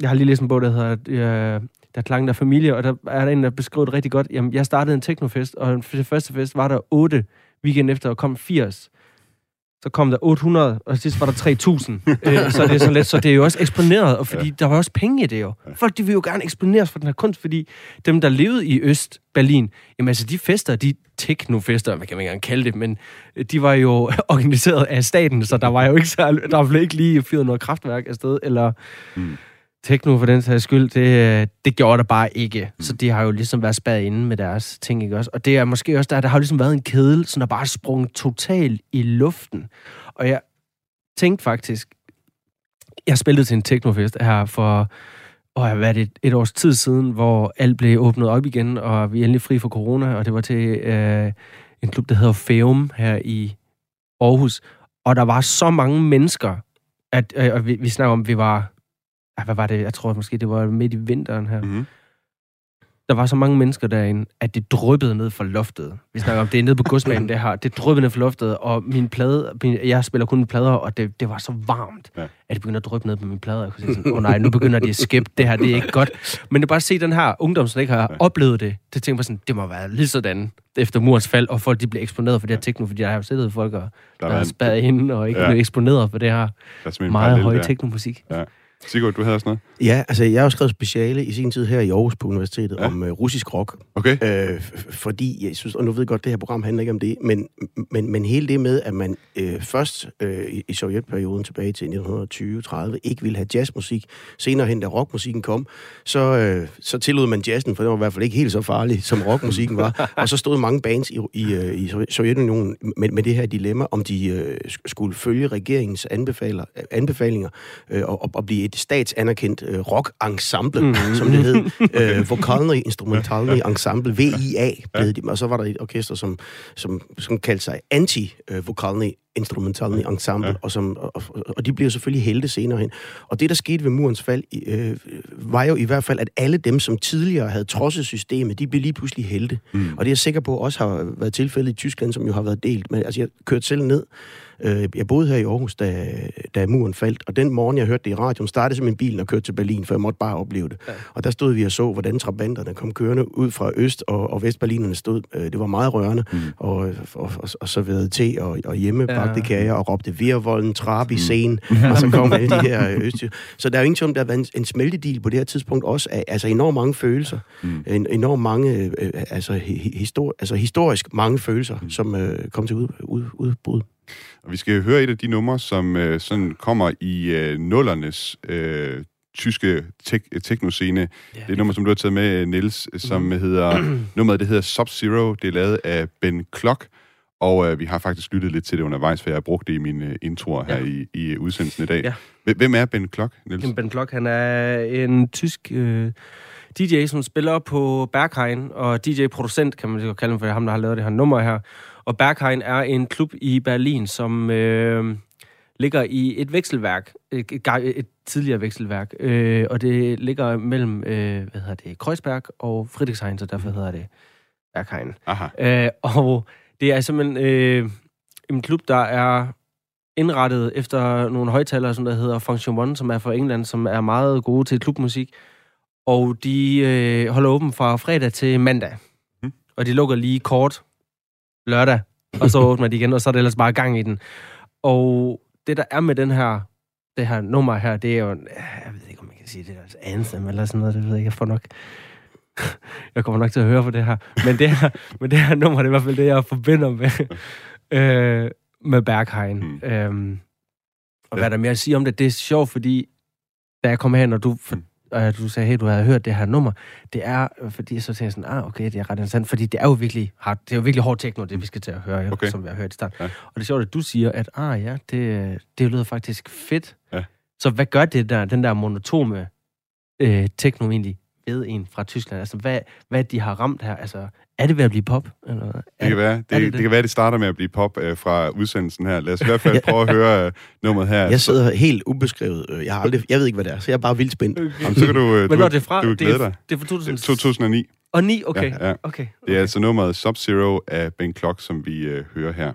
jeg har lige læst en bog, der hedder øh, Der klang der familie, og der er der en, der beskriver det rigtig godt. Jamen, jeg startede en teknofest, og den første fest var der 8 weekend efter, og kom 80. Så kom der 800, og sidst var der 3000. <laughs> øh, så det er sådan lidt, så det er jo også eksponeret, og fordi ja. der var også penge i det jo. Folk, de vil jo gerne eksponeres for den her kunst, fordi dem, der levede i Øst-Berlin, jamen altså de fester, de teknofester, hvad kan man gerne kalde det, men øh, de var jo <laughs> organiseret af staten, så der var jo ikke særlig, der blev ikke lige fyret noget kraftværk afsted, eller Mm. Techno for den sags skyld, det, øh, det gjorde der bare ikke. Så de har jo ligesom været spadet inde med deres ting, ikke også? Og det er måske også der, der har ligesom været en kedel, som der bare sprunget totalt i luften. Og jeg tænkte faktisk, jeg spillede til en technofest her for, åh, hvad det, et års tid siden, hvor alt blev åbnet op igen, og vi er endelig fri for corona, og det var til øh, en klub, der hedder Feum her i Aarhus. Og der var så mange mennesker, at øh, og vi, vi snakker om, vi var, ah, hvad var det, jeg tror måske, det var midt i vinteren her. Mm-hmm. der var så mange mennesker derinde, at det dryppede ned fra loftet. Vi snakker om, det er nede på godsbanen, <laughs> det her. Det dryppede ned fra loftet, og min plade, min, jeg spiller kun plader, og det, det var så varmt, Ja. at det begyndte at dryppe ned på mine plader. Jeg kunne sige sådan, åh oh, nej, nu begynder de at skippe. Det her, det er ikke godt. Men det bare at se den her ungdom, som ikke har ja. oplevet det. Det tænker jeg sådan, det må være lige sådan efter murens fald, og folk de bliver eksponeret for det her tekno, fordi der har jo siddet folk, og, der, der er en- spærret inde, og ikke Ja. blevet eksponeret for det her er meget høje teknomusik. Ja. Sigurd, du havde også noget? Ja, altså jeg har jo skrevet speciale i sin tid her i Aarhus på Universitetet Ja. om uh, russisk rock. Okay. Øh, fordi, jeg synes, og nu ved jeg godt, det her program handler ikke om det, men, men, men hele det med, at man øh, først øh, i, i sovjetperioden tilbage til 1920-30 ikke ville have jazzmusik, senere hen, da rockmusikken kom, så, øh, så tillod man jazzen, for det var i hvert fald ikke helt så farligt, som rockmusikken var. <laughs> og så stod mange bands i, i, øh, i Sov- Sovjetunionen med, med det her dilemma, om de øh, sk- skulle følge regeringens anbefaler, anbefalinger øh, og, og- og blive et statsanerkendt øh, rock-ensemble, mm-hmm. som det hed. <laughs> Øh, Vokalny Instrumentalny Ensemble, VIA, blev de, og så var der et orkester, som, som, som kaldte sig Anti-Vokalny Instrumentalny Ensemble, Ja. og, som, og, og de blev selvfølgelig helte senere hen. Og det, der skete ved murens fald, øh, var jo i hvert fald, at alle dem, som tidligere havde trodset systemet, de blev lige pludselig helte. Mm. Og det er jeg sikker på også har været tilfældet i Tyskland, som jo har været delt. Men altså, jeg kørte selv ned. Øh, jeg boede her i Aarhus, da, da muren faldt, og den morgen, jeg hørte det i radioen, startede jeg med bilen og kørte til Berlin, for jeg måtte bare opleve det. Ja. Og der stod vi og så, hvordan trabanterne kom kørende ud fra Øst, og, og Vestberlinerne stod. Øh, det var meget rørende, mm. og, og, og, og serverede te og, og hjemmebagte ja. Kager, og råbte virvolden, trap i scenen, <laughs> og så kom alle de her øh, øst. Så der er jo ingen tvivl der har været en, en smeltedil på det her tidspunkt også, af, altså enormt mange følelser, mm. en, enormt mange, øh, altså, hi- histor, altså historisk mange følelser, mm. som øh, kom til ud, ud, udbrud. Og vi skal høre et af de numre, som øh, sådan kommer i øh, nullernes øh, tyske tek- teknoscene. Det er et nummer, som du har taget med, Niels, som Mhm. hedder... <clears throat> nummeret, det hedder Sub-Zero. Det er lavet af Ben Klock. Og øh, vi har faktisk lyttet lidt til det undervejs, for jeg har brugt det i mine øh, introer her Ja. i, i udsendelsen i dag. Ja. Hvem- er Ben Klock, Niels? Jamen, Ben Klock, han er en tysk øh, DJ, som spiller på Berghain, og DJ-producent, kan man jo kalde ham, for ham, der har lavet det her nummer her. Og Berghain er en klub i Berlin, som øh, ligger i et vekselværk, et, et, et tidligere vekselværk, øh, og det ligger mellem, øh, hvad hedder det, Kreuzberg og Friedrichshain, så derfor hedder det Berghain. Aha. Øh, og det er simpelthen øh, en klub, der er indrettet efter nogle højtalere, som der hedder Function One, som er fra England, som er meget gode til klubmusik. Og de øh, holder åben fra fredag til mandag. Mm. Og de lukker lige kort lørdag, og så åbner de igen, og så er det ellers bare gang i den. Og det, der er med den her, det her nummer her, det er jo, jeg ved ikke, om man kan sige det, er altså anthem eller sådan noget, det ved jeg ikke, jeg får nok, <laughs> jeg kommer nok til at høre på det her. Men det her, men det her nummer, det er i hvert fald det, jeg forbinder med, <laughs> øh, med Berghain. Mm. Øhm, og Ja. hvad er der mere at sige om det? Det er sjovt, fordi da jeg kom hen, og du, for, Mm. Og du sagde, hey, du havde hørt det her nummer, det er, øh, fordi så tænkte jeg sådan, ah, okay, det er ret interessant, fordi det er jo virkelig hard, det er jo virkelig hård techno, det vi skal til at høre, Okay. okay. som vi har hørt i starten. Ja. Og det er sjovt, at du siger, at ah ja, det, det lyder faktisk fedt. Ja. Så hvad gør det der, den der monotome øh, techno egentlig ved en fra Tyskland? Altså, hvad, hvad de har ramt her? Altså, er det ved at blive pop? Eller, hvad? Det kan, være, det, er det, det det kan være, det starter med at blive pop øh, fra udsendelsen her. Lad os i hvert fald <laughs> prøve at høre øh, nummeret her. Jeg sidder helt ubeskrevet. øh, Jeg, har aldrig, jeg ved ikke, hvad det er, så jeg er bare vildt spændt. Okay. Jamen, så kan du, øh, Men du, når det er fra, du det, er, dig. det er fra 2000... 2009. Og 9, okay. Ja, ja. okay. Det er altså nummeret Sub-Zero af Ben Klock, som vi øh, hører her.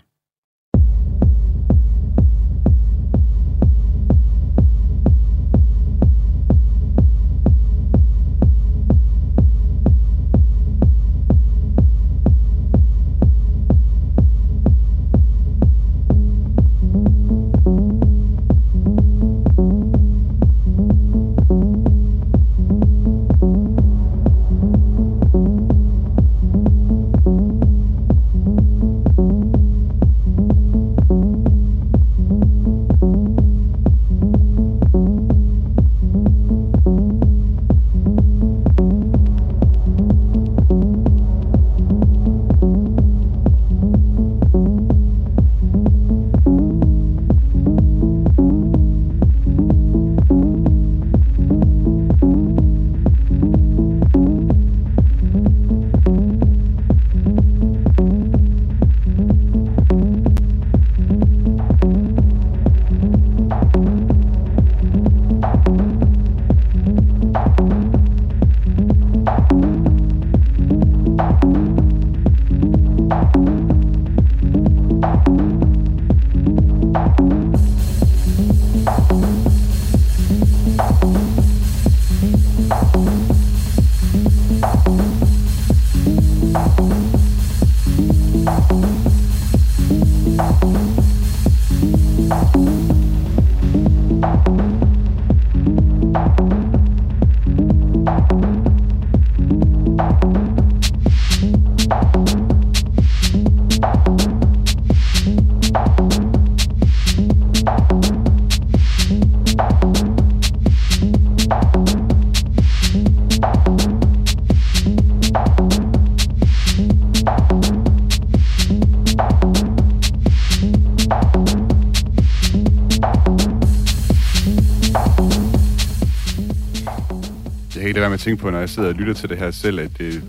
Tænke på, når jeg sidder og lytter til det her selv, at det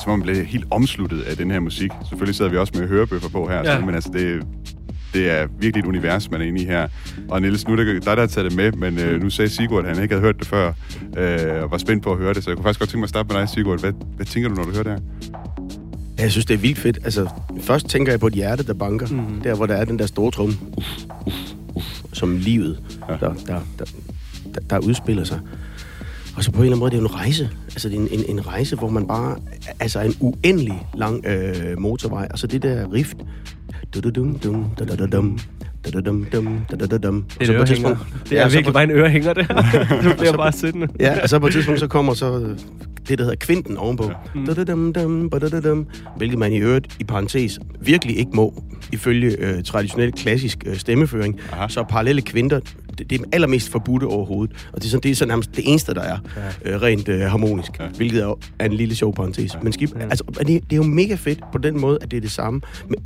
som om man bliver helt omsluttet af den her musik. Selvfølgelig sidder vi også med hørebøffer på her, Ja. men altså det, det er virkelig et univers, man er inde i her. Og Niels, nu er det dig, der har taget det med, men øh, nu sagde Sigurd, at han ikke havde hørt det før, øh, og var spændt på at høre det, så jeg kunne faktisk godt tænke mig at starte med dig, Sigurd. Hvad, hvad tænker du, når du hører det her? Ja, Jeg synes, det er vildt fedt. Altså, først tænker jeg på et hjerte, der banker. Mm. Der, hvor der er den der store trum. Uff, uff, uff, som livet, ja. der, der, der, der, der udspiller sig. Og så på en eller anden måde, det er jo en rejse. Altså, det er en, en, en rejse, hvor man bare... Altså, en uendelig lang øh, motorvej. Og så det der rift. Du-du-dum-dum, da-da-da-dum, da-da-dum-dum, da-da-da-dum. Og Det er på et ørehænger. tidspunkt- Det er virkelig på- bare en ørehænger, det <laughs> her. Du bliver bare siddende. Ja, og så på et tidspunkt, så kommer så det, der hedder kvinten ovenpå. Mm. Da-da-dum-dum, ba-da-da-dum, Hvilket man i øvrigt, i parentes, virkelig ikke må, ifølge øh, traditionel klassisk øh, stemmeføring. Aha. Så parallelle kvinter, det, det er allermest forbudte overhovedet. Og det er, sådan, det er så nærmest det eneste, der er øh, rent øh, harmonisk. Ja. Hvilket er, er en lille sjov parentes. Men skib, altså, det, det er jo mega fedt på den måde, at det er det samme, men,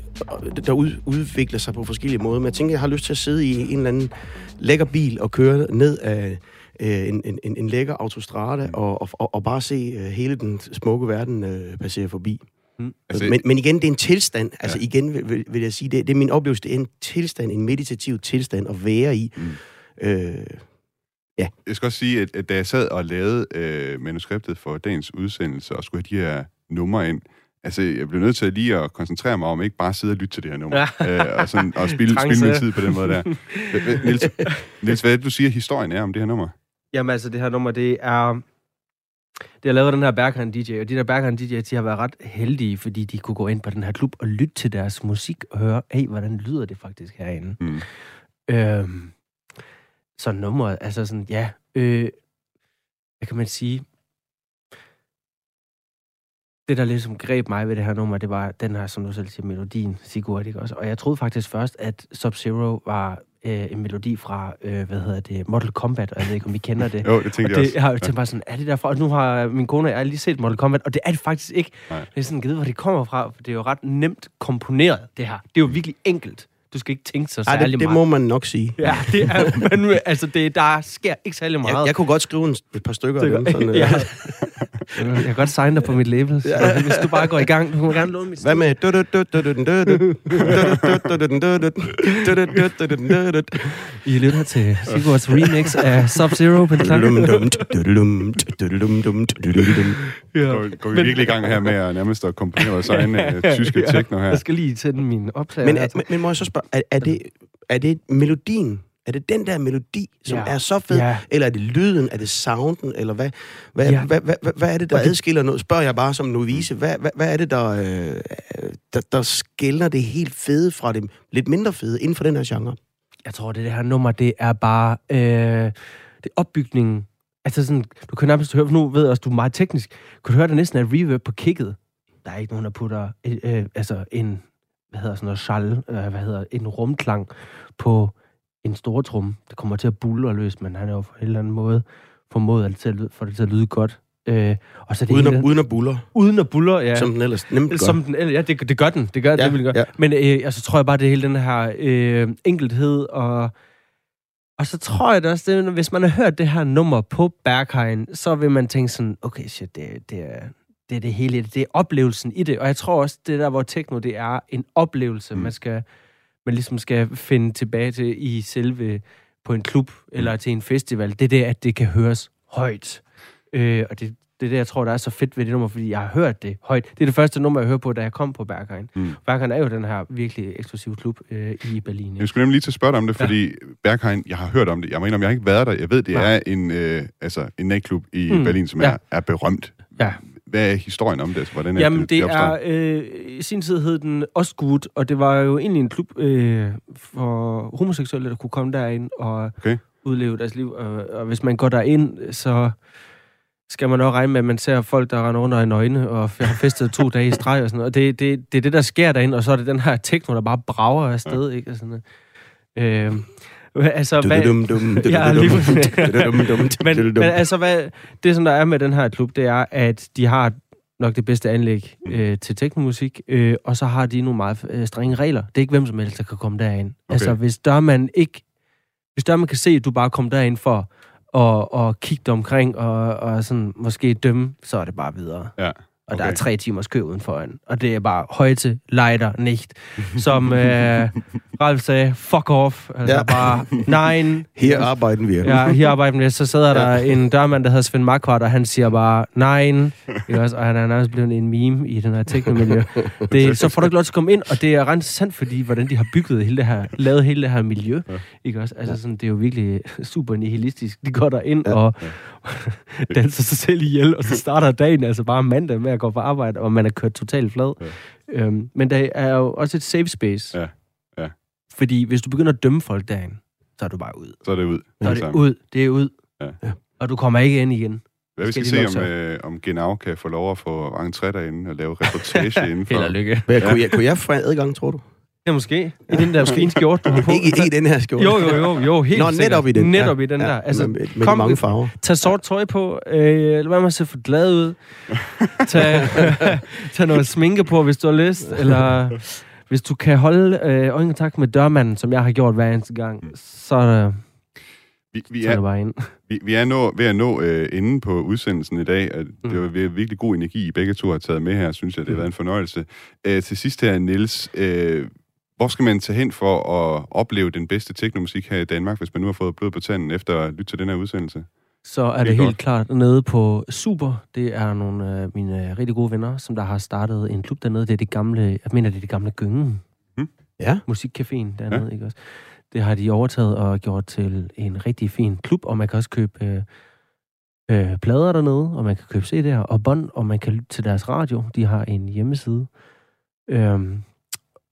der ud, udvikler sig på forskellige måder. Men jeg tænker, jeg har lyst til at sidde i en eller anden lækker bil og køre ned af øh, en, en, en, en lækker autostrade og, og, og, bare se øh, hele den smukke verden øh, passere forbi. Altså, Altså, men, men igen, det er en tilstand. Altså Ja. igen vil, vil, vil jeg sige, det, det er min oplevelse, det er en tilstand, en meditativ tilstand at være i. Mm. Øh, Jeg skal også sige, at, at da jeg sad og lavede øh, manuskriptet for dagens udsendelse og skulle have de her numre ind, altså jeg blev nødt til lige at koncentrere mig om ikke bare sidde og lytte til det her nummer, ja. øh, og, sådan, og spille, <laughs> spille min tid på den måde der. Niels, <laughs> Niels, hvad er det, du siger, historien er om det her nummer? Jamen altså, det her nummer, det er... Det har lavet den her Berghain DJ, og de der Berghain DJ, de har været ret heldige, fordi de kunne gå ind på den her klub og lytte til deres musik og høre, hey, hvordan lyder det faktisk herinde? Mm. Øhm, så nummeret, altså sådan, ja, øh, hvad kan man sige? Det, der ligesom greb mig ved det her nummer, det var den her, som du selv siger, melodien, Sigurd, ikke også? Og jeg troede faktisk først, at Sub-Zero var øh, en melodi fra, øh, hvad hedder det, Mortal Kombat, og jeg ved ikke, om I kender det. <laughs> Jo, det tænkte Og jeg det, også. jeg har jo tænkt bare sådan, er det derfra? Og nu har min kone og jeg lige set Mortal Kombat, og det er det faktisk ikke. Nej. Det er sådan, givet, hvor det kommer fra, for det er jo ret nemt komponeret, det her. Det er jo virkelig enkelt. Du skal ikke tænke så ej, særlig det, det meget. må man nok sige. Ja, det er, men, altså, det, der sker ikke særlig meget. Jeg, jeg kunne godt skrive en, et par stykker af dem. Sådan, <laughs> øh. ja. Jeg kan godt signe dig på mit label, så hvis du bare går i gang, du må gerne låne mit Hvad med... <laughs> I lytter til Sigurds remix af Sub-Zero på <laughs> Går, går vi virkelig i gang her med at nærmest at komponere vores <laughs> egen øh, tyske techno her? Jeg skal lige tænde min optager. Men, men, men må jeg så spørge, er, er, det, er det melodien? Er det den der melodi, som Ja. er så fed? Ja. Eller er det lyden? Er det sounden? Eller hvad, hvad, Ja. hvad, hvad, hvad, hvad er det, der det- adskiller noget? Spørger jeg bare som novice. Hvad, hvad, hvad er det, der, øh, der, der skiller det helt fede fra det lidt mindre fede inden for den her genre? Jeg tror, det, det her nummer, det er bare... Øh, det er opbygningen. Altså sådan, du kan nærmest høre, nu ved jeg også, du er meget teknisk, kan du høre, der næsten er reverb på kicket. Der er ikke nogen, der putter øh, øh, altså en, hvad hedder sådan noget, schall, øh, hvad hedder, en rumklang på en stor trum. Det kommer til at bulle løs, men han er jo på en eller anden måde formået at for det til at lyde godt. Øh, og så det Uden hele, at, uden at buller, uden at buller, ja. som den ellers nemt gør. Som den, ja, det, det gør den. Det gør Ja, det, vil gøre. ja. Men øh, altså, tror jeg bare, det hele den her øh, enkelthed, og, og så tror jeg det også, det, hvis man har hørt det her nummer på Berghain, så vil man tænke sådan, okay, shit, det, det, er, det er det hele, det er oplevelsen i det. Og jeg tror også, det der, hvor techno, det er en oplevelse, mm. man skal man ligesom skal finde tilbage til i selve på en klub eller til en festival. Det er det, at det kan høres højt. Øh, og det, det er det, jeg tror, der er så fedt ved det nummer, fordi jeg har hørt det højt. Det er det første nummer, jeg hører på, da jeg kom på Berghain. Mm. Berghain er jo den her virkelig eksklusive klub øh, i Berlin. Jeg skulle nemlig lige til at spørge dig om det, Ja. fordi Berghain, jeg har hørt om det. Jeg mener, jeg har ikke været der. Jeg ved, det Nej. er en, øh, altså, en natklub i Mm. Berlin, som Ja. er, er berømt. Ja. Hvad er historien om det? Altså, Hvordan er Jamen, det, det er... Øh, I sin tid hed den Ostgut, og det var jo egentlig en klub øh, for homoseksuelle, der kunne komme derind og Okay. udleve deres liv. Og, og hvis man går derind, så skal man også regne med, at man ser folk, der render under i nøgne og har festet to dage i streg og sådan noget. Og det, det, det er det, der sker derinde, og så er det den her techno, der bare brager afsted, ikke? Og sådan noget. Øh, <laughs> altså, hvad, <laughs> Ja, <laughs> men, men altså, hvad, det som der er med den her klub, det er, at de har nok det bedste anlæg øh, til teknomusik, øh, og så har de nogle meget øh, strenge regler. Det er ikke hvem som helst, der kan komme derind. Okay. Altså, hvis der man ikke... Hvis der man kan se, at du bare kommer derind for og, og kigge dig omkring, og, og sådan måske dømme, så er det bare videre. Ja. Og der Okay. er tre timers kø udenforan. Og det er bare højte, leider, nicht. Som øh, <laughs> Ralf sagde, fuck off. Altså Ja. ja. bare, nein. <laughs> Her arbejder vi. Ja, her arbejder vi. Så sidder der en dørmand, der hedder Svend Marquardt, og han siger bare, også? Og han er nærmest blevet en meme i den her teknomiljø. <laughs> Det, så får du ikke lov til at komme ind, og det er ret interessant, fordi hvordan de har bygget hele det her, lavet hele det her miljø. Ikke også? Altså sådan, det er jo virkelig super nihilistisk. De går der ind Ja. og <laughs> danser sig selv ihjel, og så <laughs> starter dagen altså bare mandag med at gå på arbejde, og man er kørt totalt flad. Ja. Øhm, men der er jo også et safe space. Ja. Ja. Fordi hvis du begynder at dømme folk derinde, så er du bare ud. Så er det ud. Så er det ud. Det er ud. Ja. Ja. Og du kommer ikke ind igen. Hvad vi skal, se, om, øh, om Genau kan få lov at få entré derinde og lave reportage <laughs> inden for... Held og lykke. Hvad, kunne, jeg, kunne jeg få adgang, tror du? Ja, måske. I den der fine skjorte, du har på. Ikke, ikke i den her skjorte. Jo, jo, jo, jo, helt Nå, sikkert. netop i den. Netop i den der. Altså, med, med, kom- mange farver. tag sort tøj på, øh, lad med at se for glad ud. Tag, <laughs> tag noget sminke på, hvis du har lyst, eller hvis du kan holde øh, øjenkontakt med dørmanden, som jeg har gjort hver eneste gang, så, øh, Vi, vi, er er, det bare ind. vi, vi er nå, ved at nå øh, inde på udsendelsen i dag. At Mm. det var vir- virkelig god energi, I begge to har taget med her, synes jeg. Det har været en fornøjelse. Øh, til sidst her, Niels, øh, hvor skal man tage hen for at opleve den bedste teknomusik her i Danmark, hvis man nu har fået blod på tanden efter at lytte til den her udsendelse? Så er Det det helt godt. klart nede på Super. Det er nogle af mine øh, rigtig gode venner, som der har startet en klub dernede. Det er det gamle, jeg mener, det er det gamle Gyngen. Ja. Musikcaféen dernede, ja. ikke også? Det har de overtaget og gjort til en rigtig fin klub, og man kan også købe øh, øh, plader dernede, og man kan købe CD'er og bånd, og man kan lytte til deres radio. De har en hjemmeside. Øhm,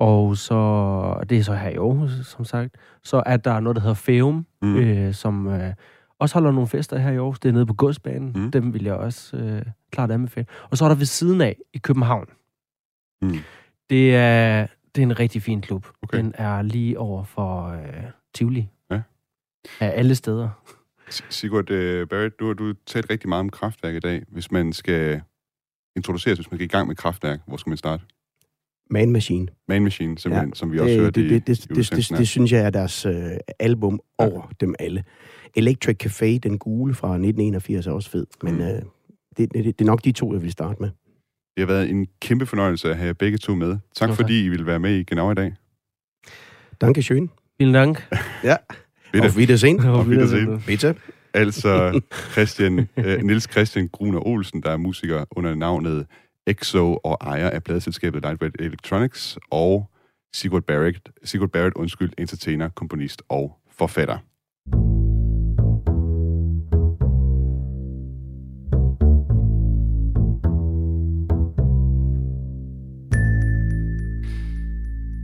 og så, det er så her i Aarhus, som sagt. Så er der noget, der hedder Feum, Mm. øh, som øh, også holder nogle fester her i Aarhus. Det er nede på godsbanen. Mm. Dem vil jeg også øh, klart anbefale. Og så er der ved siden af i København. Mm. Det er, det er en rigtig fin klub. Okay. Den er lige over for øh, Tivoli. Ja. Af alle steder. Sigurd øh, Barrett, du har du talt rigtig meget om kraftværk i dag. Hvis man skal introduceres, hvis man skal i gang med kraftværk, hvor skal man starte? Man Machine. Man Machine, simpelthen, ja, som vi også det, hørte det, det, det, i, i det, det, det, her. det synes jeg er deres øh, album over dem alle. Electric Café, den gule fra 1981, er også fed. Men Mm. øh, det, det, det er nok de to, jeg vil starte med. Det har været en kæmpe fornøjelse at have begge to med. Tak Jo, fordi I ville være med i Genau i dag. Danke schön. Vielen Dank. <laughs> Ja. Bitte. Auf Wiedersehen. Auf Wiedersehen. Bitte. Altså <laughs> Christian, øh, Niels Christian Gruner Olsen, der er musiker under navnet EXO og ejer af pladeselskabet Lightweight Electronics, og Sigurd Barrett, Sigurd Barrett undskyld, entertainer, komponist og forfatter.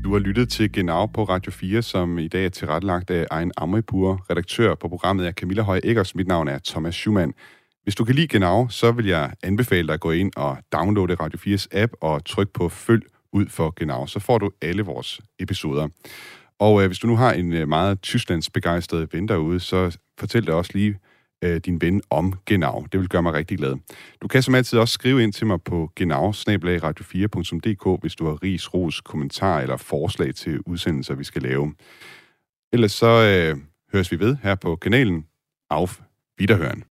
Du har lyttet til Genau på Radio 4, som i dag er tilrettelagt af Ejn Amripur. Redaktør på programmet er Camilla Høj Eggers. Mit navn er Thomas Schumann. Hvis du kan lide Genau, så vil jeg anbefale dig at gå ind og downloade Radio 4's app og tryk på følg ud for Genau. Så får du alle vores episoder. Og øh, hvis du nu har en øh, meget Tysklands begejstret ven derude, så fortæl dig også lige øh, din ven om Genau. Det vil gøre mig rigtig glad. Du kan som altid også skrive ind til mig på genau radio4.dk, hvis du har ris, ros, kommentar eller forslag til udsendelser, vi skal lave. Ellers så øh, høres vi ved her på kanalen. Auf Wiederhören.